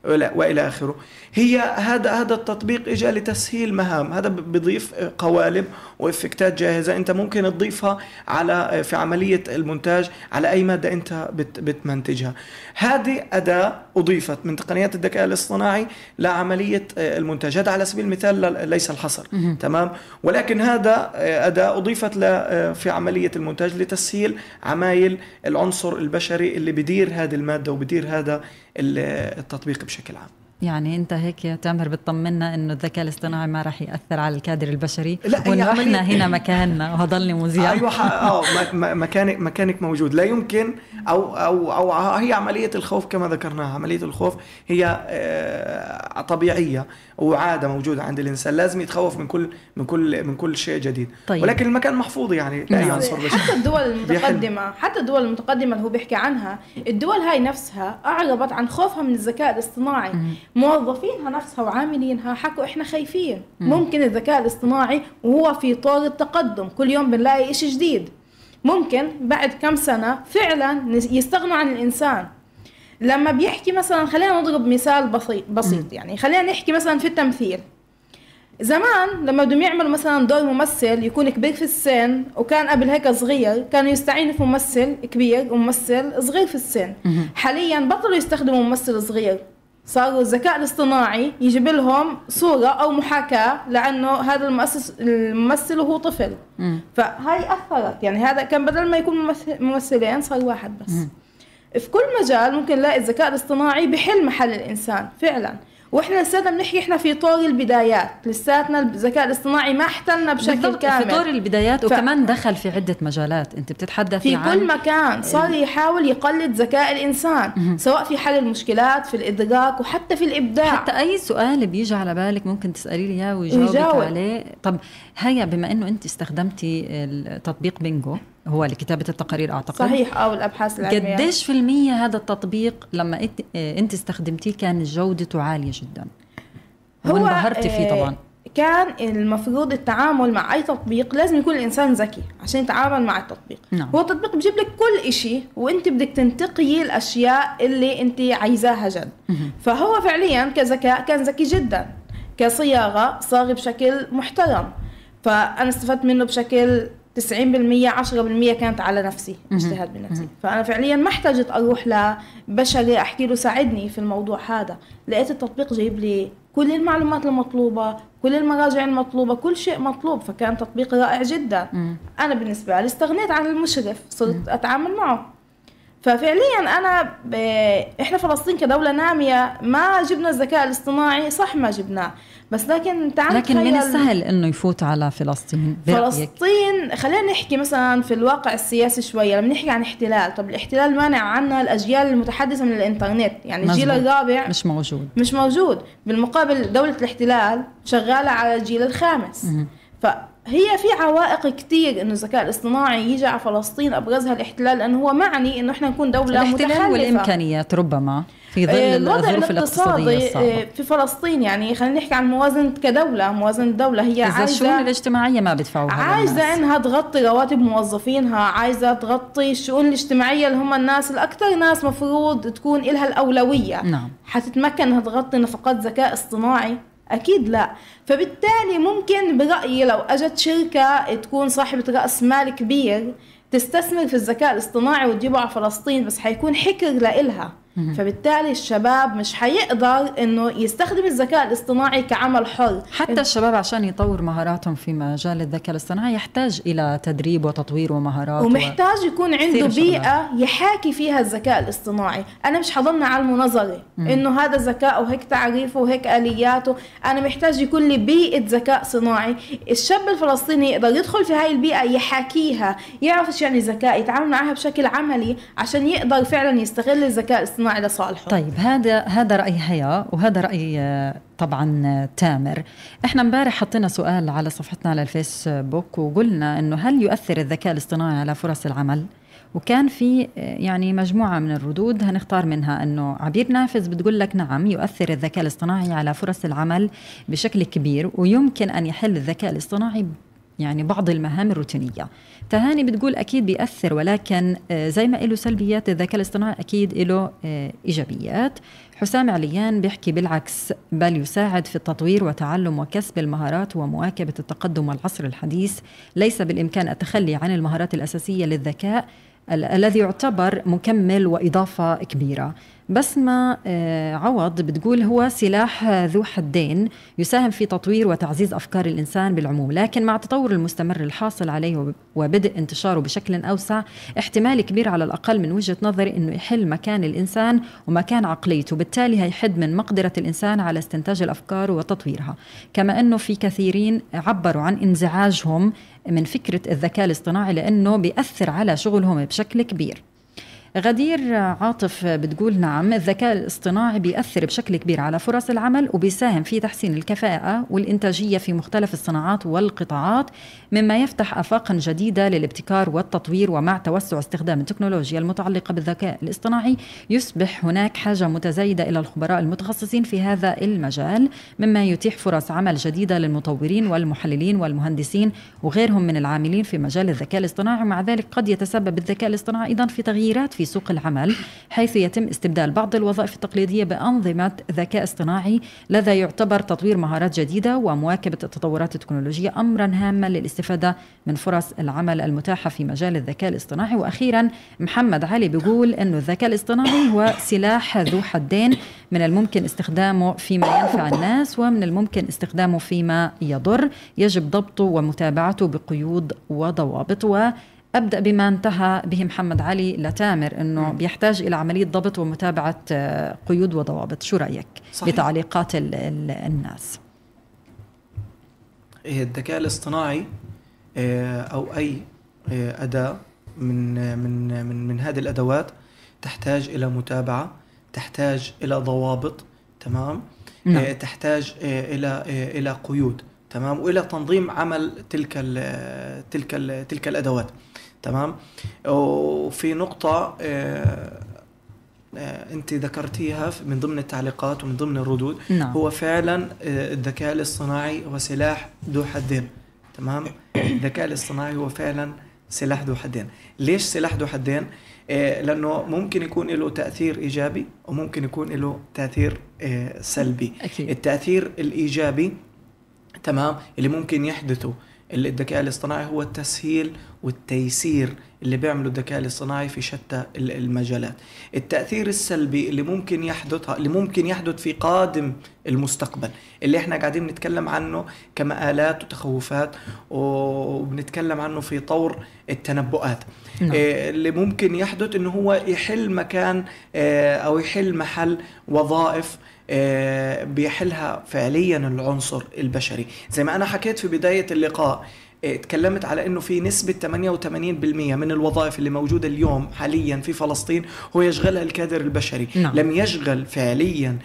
وإلى آخره. هي هذا هذا التطبيق اجى لتسهيل مهام. هذا بضيف قوالب و effect ات جاهزة. أنت ممكن تضيفها على في عملية المونتاج على أي مادة أنت بت بتمنتجها. هذه أداة أضيفت من تقنيات الذكاء الاصطناعي لعملية المونتاج هذا على سبيل المثال ليس الحصر. تمام؟ ولكن هذا أداة أضيفت في عملية المونتاج لتسهيل عمايل العنصر البشري اللي بدير هذه المادة وبدير هذا التطبيق بشكل عام. يعني انت هيك يا تامر بتطمنا انه الذكاء الاصطناعي ما راح يأثر على الكادر البشري؟ لا وإنه إحنا هنا مكاننا وهضلني مذيع. أيوه *laughs* آه مكانك مكانك موجود. لا يمكن أو أو أو هي عملية الخوف كما ذكرناها. عملية الخوف هي آه، طبيعية وعادة موجودة عند الإنسان. لازم يتخوف من كل من كل من كل شيء جديد. طيب. ولكن المكان محفوظ يعني. لا ينصر نعم. حتى الدول المتقدمه حتى الدول المتقدمة اللي هو بيحكي عنها الدول هاي نفسها اعربت عن خوفها من الذكاء الاصطناعي. موظفينها نفسها وعاملينها حكوا إحنا خايفين. ممكن الذكاء الاصطناعي وهو في طور التقدم كل يوم بنلاقي شيء جديد. ممكن بعد كم سنة فعلا يستغنوا عن الإنسان. لما بيحكي مثلا خلينا نضرب مثال بسيط بسيط يعني خلينا نحكي مثلا في التمثيل. زمان لما بدهم يعملوا مثلا دور ممثل يكون كبير في السن وكان قبل هيك صغير كانوا يستعينوا في ممثل كبير وممثل صغير في السن. حاليا بطلوا يستخدموا ممثل صغير. صاروا الذكاء الاصطناعي يجيب لهم صورة أو محاكاة لأنه هذا المؤسس الممثل وهو طفل مم. فهاي أثرت يعني هذا كان بدل ما يكون ممثلين صار واحد بس. في كل مجال ممكن نلاقي الذكاء الاصطناعي بحل محل الإنسان فعلا وإحنا لساتنا بنحكي إحنا في طور البدايات. لساتنا الذكاء الاصطناعي ما احتلنا بشكل كامل في طور البدايات ف... وكمان دخل في عدة مجالات. انت بتتحدثي في عن كل مكان صار يحاول يقلد ذكاء الإنسان سواء في حل المشكلات في الادراك وحتى في الإبداع. حتى أي سؤال بيجي على بالك ممكن تسالي لي إياه ويجاوبك عليه. طب هيا بما إنه أنت استخدمتي التطبيق بينجو هو لكتابة التقارير أعتقد. صحيح أو الأبحاث العلمية. قديش في المية هذا التطبيق لما أنت استخدمتيه كان جودته عالية جدا؟ هو انبهرتي فيه طبعا. آه، كان المفروض التعامل مع أي تطبيق لازم يكون الإنسان ذكي عشان يتعامل مع التطبيق. نعم. هو التطبيق بجيب لك كل إشي وأنت بدك تنتقي الأشياء اللي أنت عايزاها جد. فهو فعليا كذكاء كان ذكي جدا كصياغة صاغ بشكل محترم. فأنا استفدت منه بشكل 90% 10% كانت على نفسي اجتهاد بنفسي. فأنا فعليا ما احتجت أروح لبشري أحكي له ساعدني في الموضوع هذا. لقيت التطبيق جايب لي كل المعلومات المطلوبة كل المراجع المطلوبة كل شيء مطلوب فكان تطبيق رائع جدا. أنا بالنسبة لي استغنيت عن المشرف صرت أتعامل معه. ففعليا أنا ب... إحنا فلسطين كدولة نامية ما جبنا الذكاء الاصطناعي صح ما جبناه. بس لكن تعال لكن من السهل إنه يفوت على فلسطين فلسطين خلينا نحكي مثلا في الواقع السياسي شوية لما نحكي عن احتلال. طب الاحتلال مانع عنا الأجيال المتحدثة من الإنترنت يعني الجيل الرابع مش موجود. مش موجود. بالمقابل دولة الاحتلال شغالة على الجيل الخامس. ف هي في عوائق كثير إنه الذكاء الاصطناعي يجي على فلسطين أبرزها الاحتلال لأنه هو معني إنه إحنا نكون دولة الاحتلال متخلفه والإمكانيات ربما. في ظل آه، الظروف الاقتصادية الصعبه آه، في فلسطين يعني خلينا نحكي عن موازنة كدولة. موازنة الدولة هي عايزة الشؤون الاجتماعية ما بيدفعوها عايزة إنها تغطي رواتب موظفينها عايزة تغطي الشؤون الاجتماعية اللي هم الناس الأكثر ناس مفروض تكون لها الأولوية. نعم. حتتمكن إنها تغطي نفقات ذكاء اصطناعي؟ أكيد لا. فبالتالي ممكن برأيي لو أجت شركة تكون صاحبة رأس مال كبير تستثمر في الذكاء الاصطناعي وتجيبه على فلسطين بس حيكون حكر لإلها. فبالتالي الشباب مش حيقدر إنه يستخدم الذكاء الاصطناعي كعمل حر. حتى الشباب عشان يطور مهاراتهم في مجال الذكاء الاصطناعي يحتاج إلى تدريب وتطوير ومهارات ومحتاج و... يكون عنده بيئة يحاكي فيها الذكاء الاصطناعي. أنا مش حضلنا على المنظري إنه هذا ذكاء وهيك تعريفه وهيك آلياته. أنا محتاج يكون لي بيئة ذكاء صناعي. الشاب الفلسطيني يقدر يدخل في هاي البيئة يحاكيها يعرف إيش يعني ذكاء يتعامل معها بشكل عملي عشان يقدر فعلا يستغل الذكاء الاصطناعي. الاصطناعي لصالحه طيب هذا هذا رأي هيا وهذا رأي آه، طبعا آه، تامر. إحنا امبارح حطينا سؤال على صفحتنا على الفيسبوك وقلنا إنه هل يؤثر الذكاء الاصطناعي على فرص العمل؟ وكان في يعني مجموعة من الردود هنختار منها أنه عبير نافذ بتقول لك نعم يؤثر الذكاء الاصطناعي على فرص العمل بشكل كبير ويمكن أن يحل الذكاء الاصطناعي يعني بعض المهام الروتينية. تهاني بتقول أكيد بيأثر ولكن آه، زي ما له سلبيات الذكاء الاصطناعي أكيد له آه، إيجابيات. حسام عليان بيحكي بالعكس بل يساعد في التطوير وتعلم وكسب المهارات ومواكبة التقدم والعصر الحديث. ليس بالإمكان التخلي عن المهارات الأساسية للذكاء الذي يعتبر مكمل وإضافة كبيرة. بسمة آه، عوض بتقول هو سلاح ذو حدين يساهم في تطوير وتعزيز أفكار الإنسان بالعموم لكن مع التطور المستمر الحاصل عليه وبدء انتشاره بشكل أوسع احتمال كبير على الأقل من وجهة نظري أنه يحل مكان الإنسان ومكان عقليته بالتالي هيحد من مقدرة الإنسان على استنتاج الأفكار وتطويرها. كما أنه في كثيرين عبروا عن انزعاجهم من فكرة الذكاء الاصطناعي لأنه بيأثر على شغلهم بشكل كبير. غدير عاطف بتقول نعم الذكاء الاصطناعي بيأثر بشكل كبير على فرص العمل وبيساهم في تحسين الكفاءة والإنتاجية في مختلف الصناعات والقطاعات مما يفتح آفاقا جديدة للابتكار والتطوير ومع توسع استخدام التكنولوجيا المتعلقة بالذكاء الاصطناعي يصبح هناك حاجة متزايدة إلى الخبراء المتخصصين في هذا المجال مما يتيح فرص عمل جديدة للمطورين والمحللين والمهندسين وغيرهم من العاملين في مجال الذكاء الاصطناعي ومع ذلك قد يتسبب الذكاء الاصطناعي أيضا في تغييرات في في سوق العمل حيث يتم استبدال بعض الوظائف التقليدية بأنظمة ذكاء اصطناعي لذا يعتبر تطوير مهارات جديدة ومواكبة التطورات التكنولوجية أمرا هاما للاستفادة من فرص العمل المتاحة في مجال الذكاء الاصطناعي. وأخيرا محمد علي بيقول أنه الذكاء الاصطناعي هو سلاح ذو حدين من الممكن استخدامه فيما ينفع الناس ومن الممكن استخدامه فيما يضر يجب ضبطه ومتابعته بقيود وضوابط. أبدأ بما انتهى به محمد علي لتامر إنه بيحتاج إلى عملية ضبط ومتابعة آه، قيود وضوابط. شو رأيك صحيح. بتعليقات ال ال الناس؟ إيه، الذكاء الاصطناعي آه، أو أي آه، أداة من من من من هذه الأدوات تحتاج إلى متابعة تحتاج إلى ضوابط تمام؟ نعم. تحتاج إلى إلى قيود تمام؟ وإلى تنظيم عمل تلك ال تلك ال تلك الأدوات. تمام؟ وفي نقطة آه، آه، أنت ذكرتيها من ضمن التعليقات ومن ضمن الردود. نعم. هو فعلا آه، الذكاء الاصطناعي هو سلاح ذو حدين تمام؟ الذكاء الاصطناعي هو فعلا سلاح ذو حدين. ليش سلاح ذو حدين؟ لأنه ممكن يكون له تأثير إيجابي وممكن يكون له تأثير سلبي. أكيد. التأثير الإيجابي تمام؟ اللي ممكن يحدثه. الذكاء الاصطناعي هو التسهيل والتيسير اللي بيعمله الذكاء الاصطناعي في شتى المجالات التأثير السلبي اللي ممكن يحدث اللي ممكن يحدث في قادم المستقبل اللي إحنا قاعدين نتكلم عنه كمآلات وتخوفات وبنتكلم عنه في طور التنبؤات نعم. آه، اللي ممكن يحدث إنه هو يحل مكان آه، أو يحل محل وظائف بيحلها فعليا العنصر البشري. زي ما أنا حكيت في بداية اللقاء اتكلمت على إنه في نسبة 88% من الوظائف اللي موجودة اليوم حاليا في فلسطين هو يشغلها الكادر البشري نعم. لم يشغل فعليا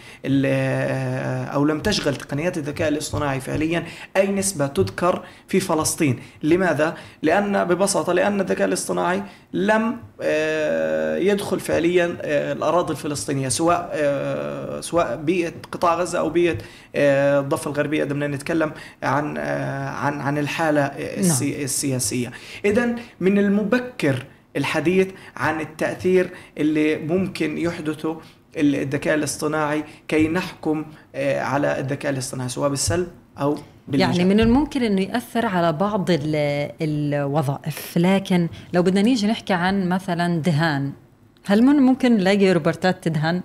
أو لم تشغل تقنيات الذكاء الاصطناعي فعليا أي نسبة تذكر في فلسطين لماذا؟ لأن ببساطة لأن الذكاء الاصطناعي لم آه، يدخل فعليا آه، الأراضي الفلسطينية سواء آه، سواء بيئة قطاع غزة أو بيئة الضفة الغربية بدنا نتكلم عن عن عن الحالة نعم. السياسية. إذا من المبكر الحديث عن التأثير اللي ممكن يحدثه الذكاء الاصطناعي كي نحكم آه، على الذكاء الاصطناعي سواء بالسلب أو بالمجال. يعني من الممكن إنه يأثر على بعض الوظائف. لكن لو بدنا نيجي نحكي عن مثلا دهان هل من ممكن نلاقي روبوتات تدهن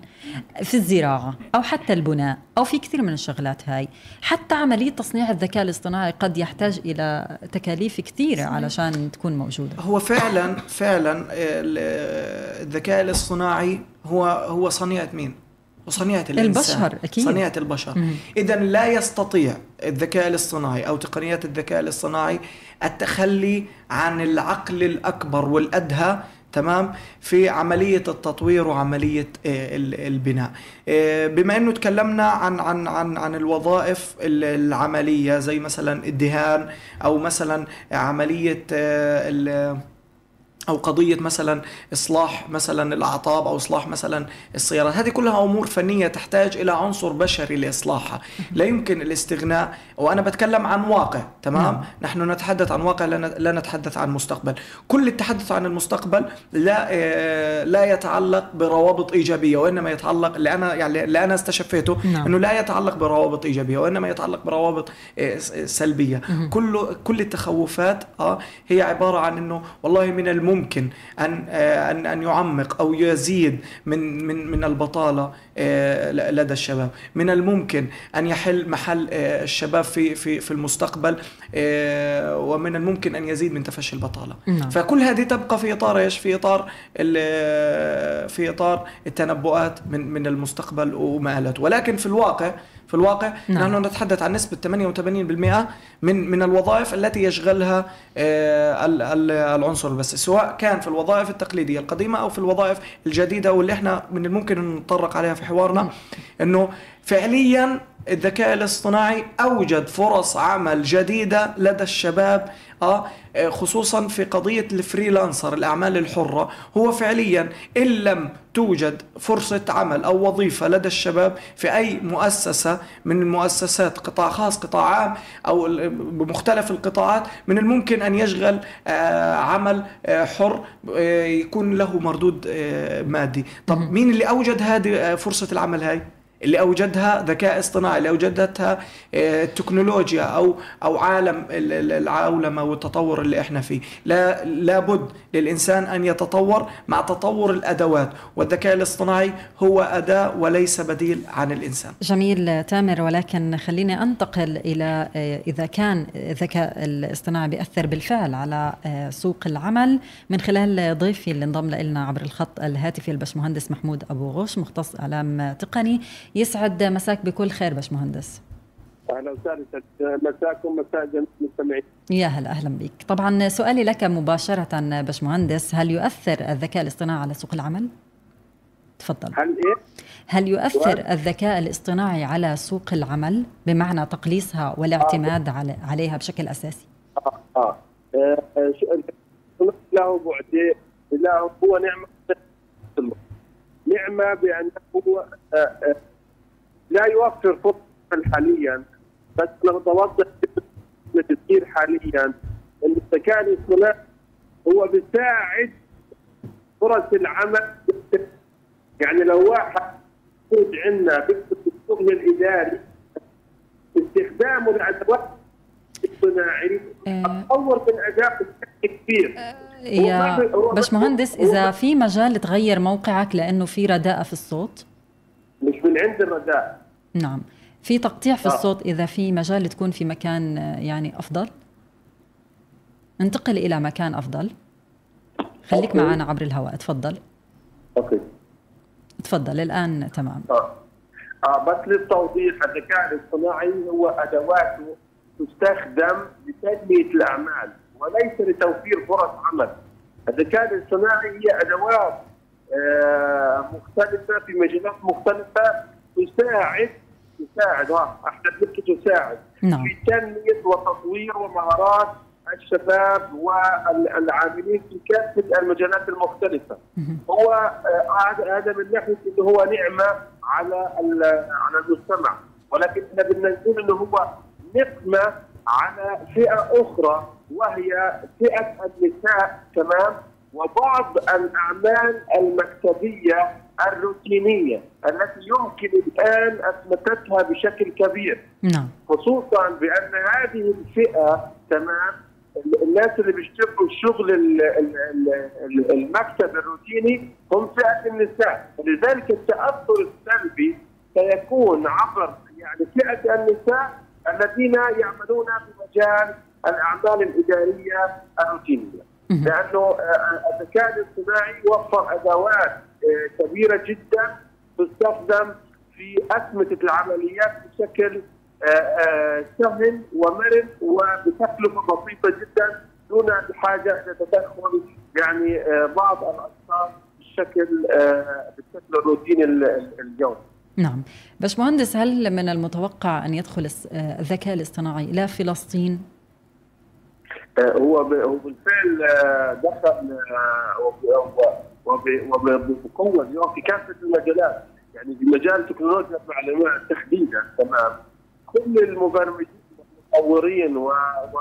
في الزراعة أو حتى البناء أو في كثير من الشغلات هاي؟ حتى عملية تصنيع الذكاء الاصطناعي قد يحتاج إلى تكاليف كثيرة علشان تكون موجودة. هو فعلا فعلا الذكاء الاصطناعي هو هو صنيعة مين؟ وصنيعة الإنسان. البشر أكيد. صنيعة البشر. إذا لا يستطيع الذكاء الاصطناعي أو تقنيات الذكاء الاصطناعي التخلي عن العقل الأكبر والأدهى تمام؟ في عملية التطوير وعملية آه، البناء. آه، بما إنه تكلمنا عن عن عن عن الوظائف العملية زي مثلا الدهان أو مثلا عملية آه، أو قضية مثلا إصلاح مثلا الأعطاب أو إصلاح مثلا السيارات. هذه كلها أمور فنية تحتاج إلى عنصر بشري لإصلاحها. لا يمكن الاستغناء. وأنا بتكلم عن واقع تمام؟ نعم. نحن نتحدث عن واقع لا نتحدث عن مستقبل. كل التحدث عن المستقبل لا آه، لا يتعلق بروابط إيجابية وإنما يتعلق اللي أنا يعني اللي أنا استشفيته نعم. إنه لا يتعلق بروابط إيجابية وإنما يتعلق بروابط آه، سلبية. كل كل التخوفات آه هي عبارة عن إنه والله من الممكن ممكن أن آه، أن أن يعمق أو يزيد من من من البطالة آه، لدى الشباب. من الممكن أن يحل محل آه، الشباب في في في المستقبل ومن الممكن أن يزيد من تفشي البطالة. نعم. فكل هذه تبقى في إطار إيش؟ في إطار في إطار التنبؤات من من المستقبل ومآلاته ولكن في الواقع في الواقع نعم. نحن نتحدث عن نسبة 88% من من الوظائف التي يشغلها آه، العنصر البس سواء كان في الوظائف التقليدية القديمة أو في الوظائف الجديدة واللي إحنا من الممكن أن نتطرق عليها في حوارنا نعم. أنه فعليا الذكاء الاصطناعي أوجد فرص عمل جديدة لدى الشباب آه خصوصا في قضية الفريلانسر الأعمال الحرة. هو فعليا إن لم توجد فرصة عمل أو وظيفة لدى الشباب في أي مؤسسة من المؤسسات قطاع خاص قطاع عام أو بمختلف القطاعات من الممكن أن يشغل آه، عمل آه، حر آه، يكون له مردود مادي. طب مين اللي أوجد هذه فرصة العمل هاي؟ اللي أوجدها ذكاء اصطناعي اللي أوجدتها آه، التكنولوجيا أو أو عالم العولمه والتطور اللي إحنا فيه. لا لابد للإنسان أن يتطور مع تطور الأدوات والذكاء الاصطناعي هو أداة وليس بديل عن الإنسان. جميل تامر ولكن خليني أنتقل إلى آه، إذا كان الذكاء الاصطناعي بيأثر بالفعل على آه، سوق العمل. من خلال ضيفي اللي انضم لنا عبر الخط الهاتفي البشمهندس محمود أبو غوش مختص إعلام تقني يسعد مساك بكل خير باشمهندس. أهلا وسهلا مساكم مساء جميع المستمعين يا هلا أهلا بك. طبعا سؤالي لك مباشرة باشمهندس هل يؤثر الذكاء الاصطناعي على سوق العمل؟ تفضل. هل إيه؟ هل يؤثر الذكاء الاصطناعي على سوق العمل بمعنى تقليصها والاعتماد آه. عليها بشكل أساسي؟ آه آه, آه. له بعدين له هو نعمة. نعمة بأنه هو آه آه لا يوفر فرص حاليا بس لو توضح التفكير حاليا. ان الذكاء الاصطناعي هو بيساعد فرص العمل. يعني لو واحد موجود عندنا بيكتب الشغل الإداري استخدامه لأدوات اصطناعي تطور من اداء بشكل كبير يا بس مهندس إذا في مجال تغير موقعك لأنه في رداءة في الصوت؟ مش من عند الرداء نعم. في تقطيع في آه. الصوت إذا في مجال تكون في مكان يعني أفضل؟ انتقل إلى مكان أفضل. خليك OK. معنا عبر الهواء تفضل. OK. تفضل الآن تمام. آه, آه بس للتوضيح الذكاء الاصطناعي هو ادواته تستخدم لتنميه الأعمال وليس لتوفير فرص عمل. الذكاء الاصطناعي هي أدوات آه مختلفة في مجالات مختلفة تساعد تساعد إحنا بنحكي تساعد نعم. في تنمية وتطوير ومهارات الشباب والعاملين في كافة المجالات المختلفة. هو آه، هذا من ناحية إنه هو نعمة على على المجتمع ولكن إحنا بدنا نقول إنه هو نقمة على فئة أخرى وهي فئة النساء كمان وبعض الأعمال المكتبية الروتينية التي يمكن الآن أثبتتها بشكل كبير. نعم. خصوصا بأن هذه الفئة تمام الناس اللي بيشتغلوا الشغل المكتب الروتيني هم فئة النساء. لذلك التأثر السلبي سيكون عبر يعني فئة النساء الذين يعملون في مجال الأعمال الإدارية الروتينية. لأنه آه، آه، الذكاء الاصطناعي يوفر أدوات كبيرة جدا تستخدم في أسمة العمليات بشكل آه، آه، سهل ومرن وبتكلفة بسيطة جدا دون الحاجة إلى تدخل يعني آه، بعض الأشخاص بشكل بالشكل الروتيني اليومي. نعم بس مهندس هل من المتوقع أن يدخل الذكاء الاصطناعي إلى فلسطين هو هو بالفعل دخل وبقوة اليوم في كافة المجالات. يعني في مجال تكنولوجيا المعلومات تحديدا تمام. كل المبرمجين والمطورين و, و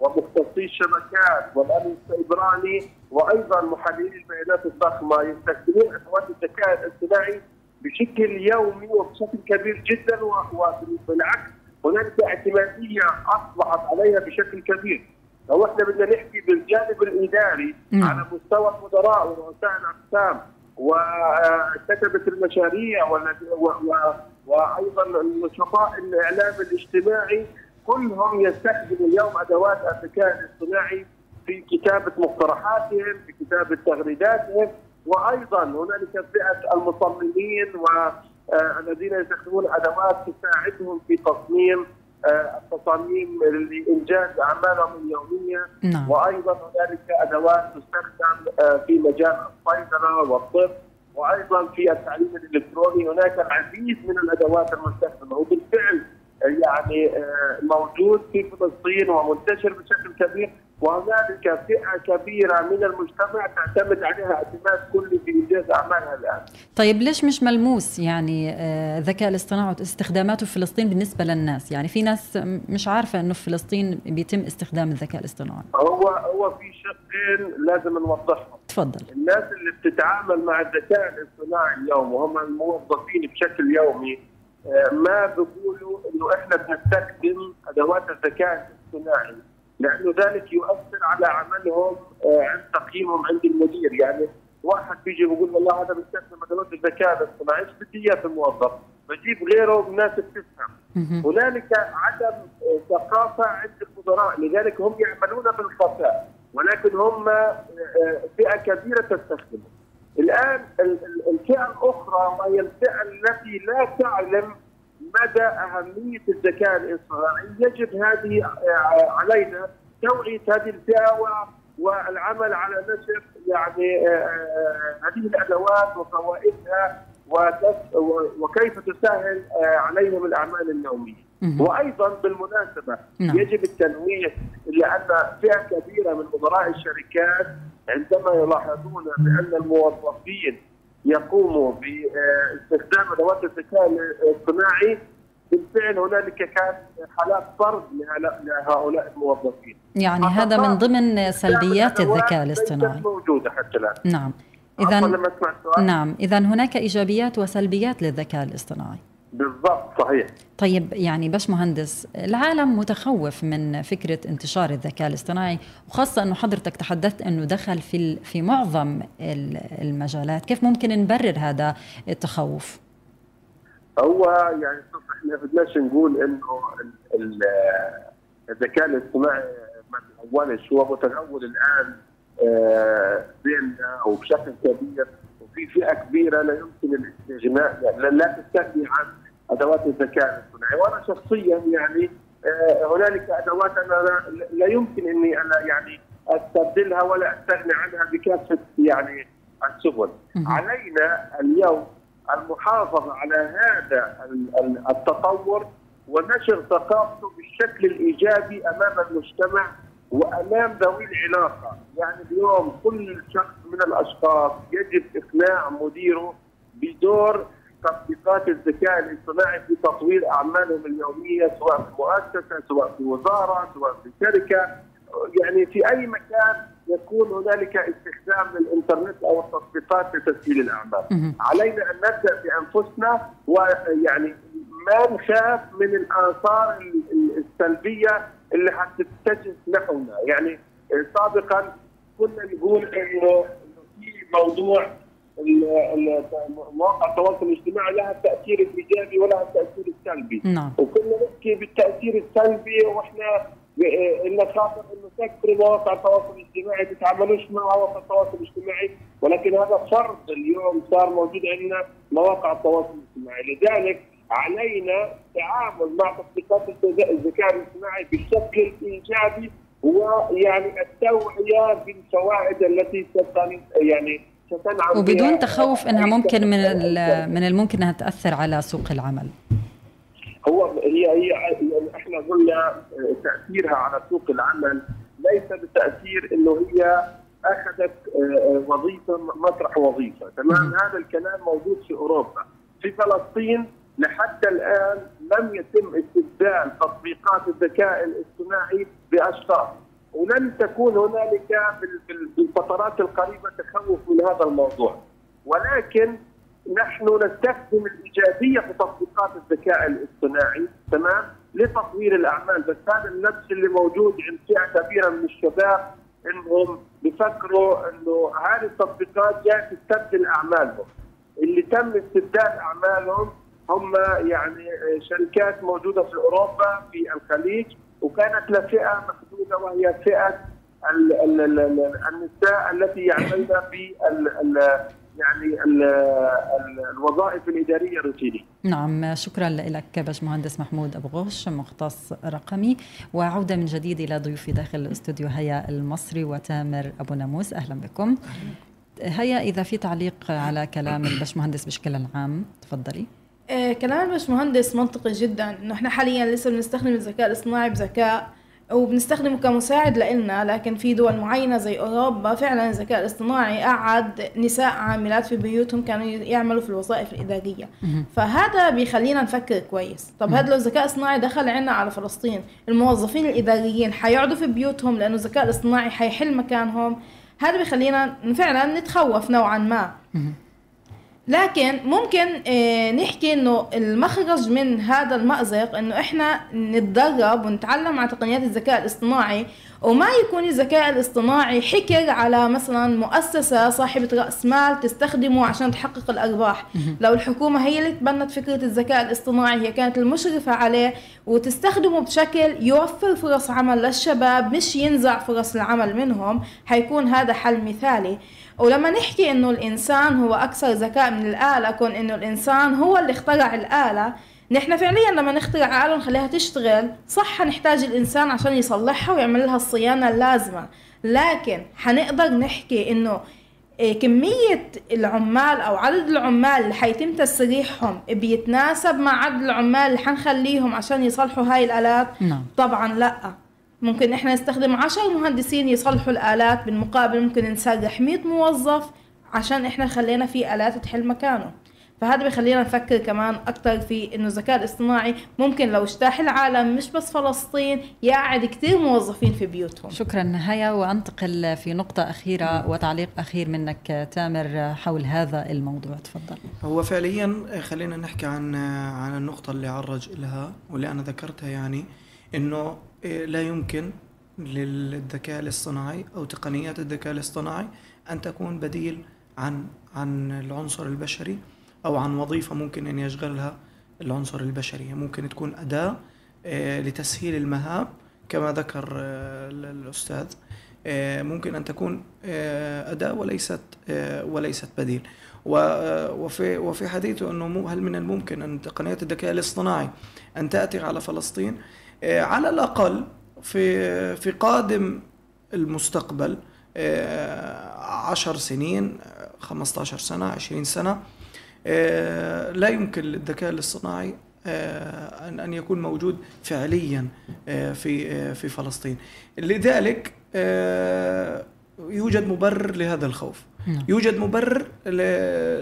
ومختصي الشبكات والامن السيبراني وأيضا محللي البيانات الضخمة يستخدمون أدوات الذكاء الاصطناعي بشكل يومي وبشكل كبير جدا وبالعكس هناك اعتمادية أصبحت عليها بشكل كبير. لو إحنا بدنا نحكي بالجانب الإداري على مستوى المدراء ورؤساء الأقسام وكتبة المشاريع وأيضا نشطاء الإعلام الاجتماعي كلهم يستخدموا اليوم أدوات الذكاء الاصطناعي في كتابة مقترحاتهم في كتابة تغريداتهم وأيضا هنالك فئة المصممين والذين يستخدمون ادوات تساعدهم في تصميم آه، التصاميم لإنجاز أعمالهم اليومية. نعم. وأيضا هنالك أدوات تستخدم آه، في مجال الصيدله والطب. وأيضا في التعليم الإلكتروني هناك العديد من الأدوات المستخدمة. وبالفعل يعني آه، موجود في فلسطين ومنتشر بشكل كبير وهنالك فئة كبيرة من المجتمع تعتمد عليها اعتماد كلي في انجاز أعمالها الآن. طيب ليش مش ملموس يعني الذكاء آه، الاصطناعي واستخداماته في فلسطين بالنسبة للناس؟ يعني في ناس مش عارفة إنه في فلسطين بيتم استخدام الذكاء الاصطناعي. هو هو في شقين لازم نوضحهم. تفضل. الناس اللي بتتعامل مع الذكاء الاصطناعي اليوم وهم الموظفين بشكل يومي ما بيقولوا إنه إحنا بنستخدم أدوات الذكاء الاصطناعي لأنه ذلك يؤثر على عملهم آه، عند تقييمهم عند المدير. يعني واحد بيجي بيقول والله هذا بيستخدم أدوات الذكاء الاصطناعي إيش بدي إياه في الموظف؟ بجيب غيره ناس بتفهم. هنالك عدم آه، ثقافة عند المدراء لذلك هم يعملون بالخفاء ولكن هم فئة كبيرة تستخدمه. الآن الفئة الأخرى وهي الفئة التي لا تعلم مدى أهمية الذكاء الاصطناعي يجب هذه آه، علينا توعية هذه الفئة والعمل على نشر يعني آه، آه، هذه الأدوات وفوائدها وكيف تسهل عليهم الأعمال اليومية. وأيضا بالمناسبة نعم. يجب التنويه لأن فئة كبيرة من مدراء الشركات عندما يلاحظون بأن الموظفين يقوموا باستخدام أدوات الذكاء الاصطناعي بالفعل هنالك كان حالات طرد لهؤلاء الموظفين. يعني هذا من ضمن سلبيات الذكاء الاصطناعي. موجودة حتى الآن. نعم. اذا نعم. اذا هناك إيجابيات وسلبيات للذكاء الاصطناعي. بالضبط صحيح. طيب يعني باش مهندس العالم متخوف من فكرة انتشار الذكاء الاصطناعي وخاصة أنه حضرتك تحدثت أنه دخل في في معظم المجالات. كيف ممكن نبرر هذا التخوف؟ هو يعني إحنا بدناش نقول إنه الذكاء الاصطناعي ما تهونش هو متهور الآن آه، بيننا وبشكل كبير. وفي فئة كبيرة لا يمكن الاستغناء يعني لا تستغني عن أدوات الذكاء الاصطناعي. وأنا شخصيا يعني آه، هنالك أدوات أنا لا يمكن إني أنا يعني أستبدلها ولا أستغني عنها بكافة يعني السبل. علينا اليوم المحافظة على هذا التطور ونشر ثقافته بالشكل الإيجابي أمام المجتمع وأمام ذوي العلاقة، يعني اليوم كل شخص من الأشخاص يجب إقناع مديره بدور تطبيقات الذكاء الاصطناعي في تطوير أعمالهم اليومية سواء في مؤسسة سواء في وزارة سواء في شركة. يعني في أي مكان يكون هنالك استخدام للإنترنت أو التطبيقات لتسهيل الأعمال. علينا أن نبدأ بأنفسنا ويعني ما نخاف من الآثار السلبية اللي حتتجه نحونا، يعني سابقا كنا نقول إنه في موضوع مواقع التواصل الاجتماعي لها التاثير الايجابي ولها التاثير السلبي نعم. وكنا نحكي بالتأثير السلبي وإحنا إن خاطر إنه تكثر مواقع التواصل الاجتماعي تتعاملوش مع مواقع التواصل الاجتماعي ولكن هذا فرض اليوم صار موجود عندنا مواقع التواصل الاجتماعي. لذلك علينا التعامل مع تطبيقات الذكاء الاصطناعي بشكل إيجابي ويعني التوعية بالفوائد التي يعني وبدون تخوف إنها ممكن من من الممكن إنها تأثر على سوق العمل. هو هي هي إحنا قلنا تأثيرها على سوق العمل ليس بتأثير إنه هي أخذت وظيفة مطرح وظيفة. تمام؟ هذا الكلام موجود في أوروبا. في فلسطين لحتى الآن لم يتم استبدال تطبيقات الذكاء الاصطناعي بأشخاص. ولن تكون هنالك بالفترات القريبة تخوف من هذا الموضوع. ولكن نحن نستخدم الإيجابية في تطبيقات الذكاء الاصطناعي تمام لتطوير الأعمال. بس هذا النفس اللي موجود عند فئه كبيره من الشباب إنهم بفكروا إنه هذه التطبيقات جاية تستبدل أعمالهم. اللي تم استبدال أعمالهم هم يعني شركات موجودة في أوروبا في الخليج وكانت لفئة محدودة وهي فئة النساء التي يعملن *coughs* في يعني الوظائف الإدارية الروتينية. نعم شكرا لك باشمهندس محمود أبو غوش مختص رقمي وعودة من جديد إلى ضيوفي داخل الاستوديو هيا المصري وتامر أبو ناموس أهلا بكم. هيا إذا في تعليق على كلام الباشمهندس بشكل عام تفضلي. آه كلام الباشمهندس منطقي جدا إنه إحنا حاليا لسه بنستخدم الذكاء الاصطناعي بذكاء وبنستخدمه كمساعد لنا لكن في دول معينة زي أوروبا فعلا الذكاء الاصطناعي قعد نساء عاملات في بيوتهم كانوا يعملوا في الوظائف الإدارية. فهذا بيخلينا نفكر كويس. طب هذا لو الذكاء الاصطناعي دخل عنا على فلسطين الموظفين الإداريين حيقعدوا في بيوتهم لأنه الذكاء الاصطناعي حيحل مكانهم هذا بيخلينا فعلا نتخوف نوعا ما. لكن ممكن آه، نحكي إنه المخرج من هذا المأزق إنه إحنا نتدرب ونتعلم على تقنيات الذكاء الاصطناعي وما يكون الذكاء الاصطناعي حكر على مثلا مؤسسة صاحبة رأس مال تستخدمه عشان تحقق الأرباح. لو الحكومة هي اللي تبنت فكرة الذكاء الاصطناعي هي كانت المشرفة عليه وتستخدمه بشكل يوفر فرص عمل للشباب مش ينزع فرص العمل منهم حيكون هذا حل مثالي. ولما نحكي إنه الإنسان هو أكثر ذكاء من الآلة كون إنه الإنسان هو اللي اخترع الآلة نحن فعليا لما نخترع آلة ونخليها تشتغل صح حنحتاج الإنسان عشان يصلحها ويعمل لها الصيانة اللازمة لكن حنقدر نحكي إنه إيه، كمية العمال أو عدد العمال اللي حيتم تسريحهم بيتناسب مع عدد العمال اللي حنخليهم عشان يصلحوا هاي الآلات نعم. طبعا لأ ممكن إحنا نستخدم عشر مهندسين يصلحوا الآلات بالمقابل ممكن نسرح 100 موظف عشان إحنا خلينا في آلات تحل مكانه. فهذا بيخلينا نفكر كمان أكثر في إنه الذكاء الاصطناعي ممكن لو اجتاح العالم مش بس فلسطين يقعد كثير موظفين في بيوتهم. شكرا هيا وأنتقل في نقطة أخيرة وتعليق أخير منك تامر حول هذا الموضوع. تفضل. هو فعليا خلينا نحكي عن عن النقطة اللي عرج لها واللي أنا ذكرتها يعني إنه لا يمكن للذكاء الاصطناعي أو تقنيات الذكاء الاصطناعي أن تكون بديل عن عن العنصر البشري أو عن وظيفة ممكن أن يشغلها العنصر البشري. ممكن تكون أداة آه، لتسهيل المهام كما ذكر آه، الأستاذ. آه، ممكن أن تكون أداة وليست وليست بديل. وفي وفي حديثه أنه هل من الممكن أن تقنيات الذكاء الاصطناعي أن تأتي على فلسطين؟ على الأقل في في قادم المستقبل عشر سنين 15 سنة 20 سنة آه، لا يمكن للذكاء الاصطناعي آه، أن أن يكون موجود فعليا آه، في في فلسطين. لذلك يوجد مبرر لهذا الخوف. نعم. يوجد مبرر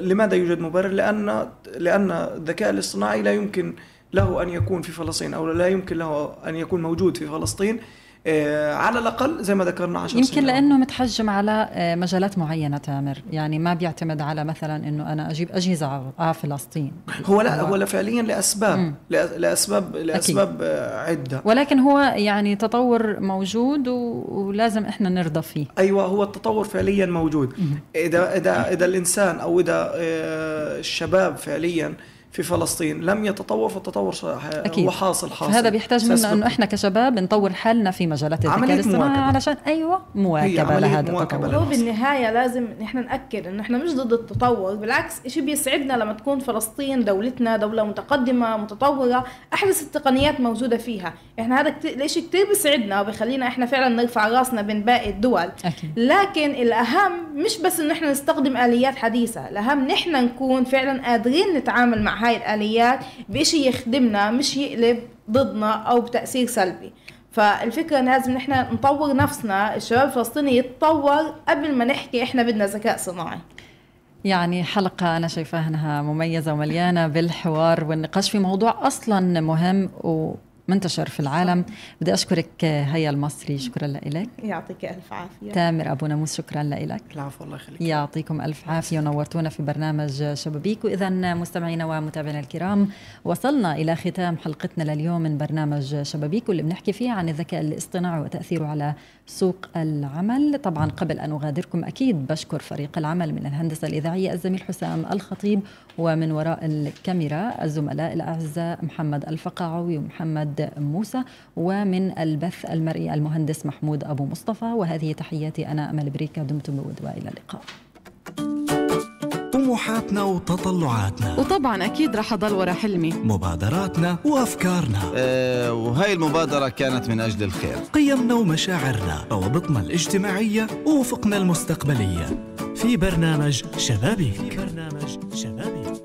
لماذا يوجد مبرر؟ لأن لأن الذكاء الاصطناعي لا يمكن له أن يكون في فلسطين أو لا يمكن له أن يكون موجود في فلسطين آه، على الأقل زي ما ذكرنا 10 يمكن سنين لأنه متحجم على آه، مجالات معينة تامر يعني ما بيعتمد على مثلا إنه أنا أجيب أجهزة على فلسطين هو لا هو فعليا لأسباب مم. لأسباب لأسباب أكيد. آه، عدة ولكن هو يعني تطور موجود ولازم إحنا نرضى فيه أيوه هو التطور فعليا موجود مم. إذا إذا إذا الإنسان أو إذا الشباب فعليا في فلسطين. لم يتطور فالتطور أكيد. هو حاصل هذا بيحتاج منا انه إحنا كشباب نطور حالنا في مجالات الذكاء الاصطناعي علشان أيوه مواكبة لهذا التطور. هو بالنهايه لازم نحن نأكد إنه إحنا مش ضد التطور بالعكس شيء بيسعدنا لما تكون فلسطين دولتنا دولة متقدمة متطورة أحدث التقنيات موجودة فيها. إحنا هذا الشيء كثير بيسعدنا وبخلينا إحنا فعلا نرفع راسنا بين باقي الدول. أكيد. لكن الأهم مش بس إنه إحنا نستخدم آليات حديثة الأهم نحن نكون فعلا قادرين نتعامل مع هاي الآليات بشيء يخدمنا مش يقلب ضدنا أو بتأثير سلبي. فالفكرة إن لازم نحن نطور نفسنا الشباب الفلسطيني يتطور قبل ما نحكي إحنا بدنا ذكاء صناعي. يعني حلقة أنا شايفاها أنها مميزة ومليانة بالحوار والنقاش في موضوع أصلا مهم و منتشر في العالم. بدي أشكرك هيا المصري شكرا لك يعطيك ألف عافية. تامر أبو ناموس شكرا لك العفو الله يخليك. يعطيكم ألف عافية ونورتونا في برنامج شبابيك. وإذا مستمعينا ومتابعينا الكرام وصلنا إلى ختام حلقتنا لليوم من برنامج شبابيك واللي بنحكي فيه عن الذكاء الاصطناعي وتأثيره على سوق العمل. طبعا قبل أن أغادركم أكيد بشكر فريق العمل من الهندسة الإذاعية الزميل حسام الخطيب ومن وراء الكاميرا الزملاء الأعزاء محمد الفقاعوي ومحمد موسى ومن البث المرئي المهندس محمود أبو مصطفى. وهذه تحياتي أنا أمل بريكا دمتم بود وإلى اللقاء. طموحاتنا وتطلعاتنا. وطبعا أكيد رح أضل ورا حلمي. مبادراتنا وأفكارنا. أه وهي المبادرة كانت من أجل الخير. قيمنا ومشاعرنا روابطنا الاجتماعية وأفقنا المستقبلية. في برنامج شبابيك. برنامج شبابيك.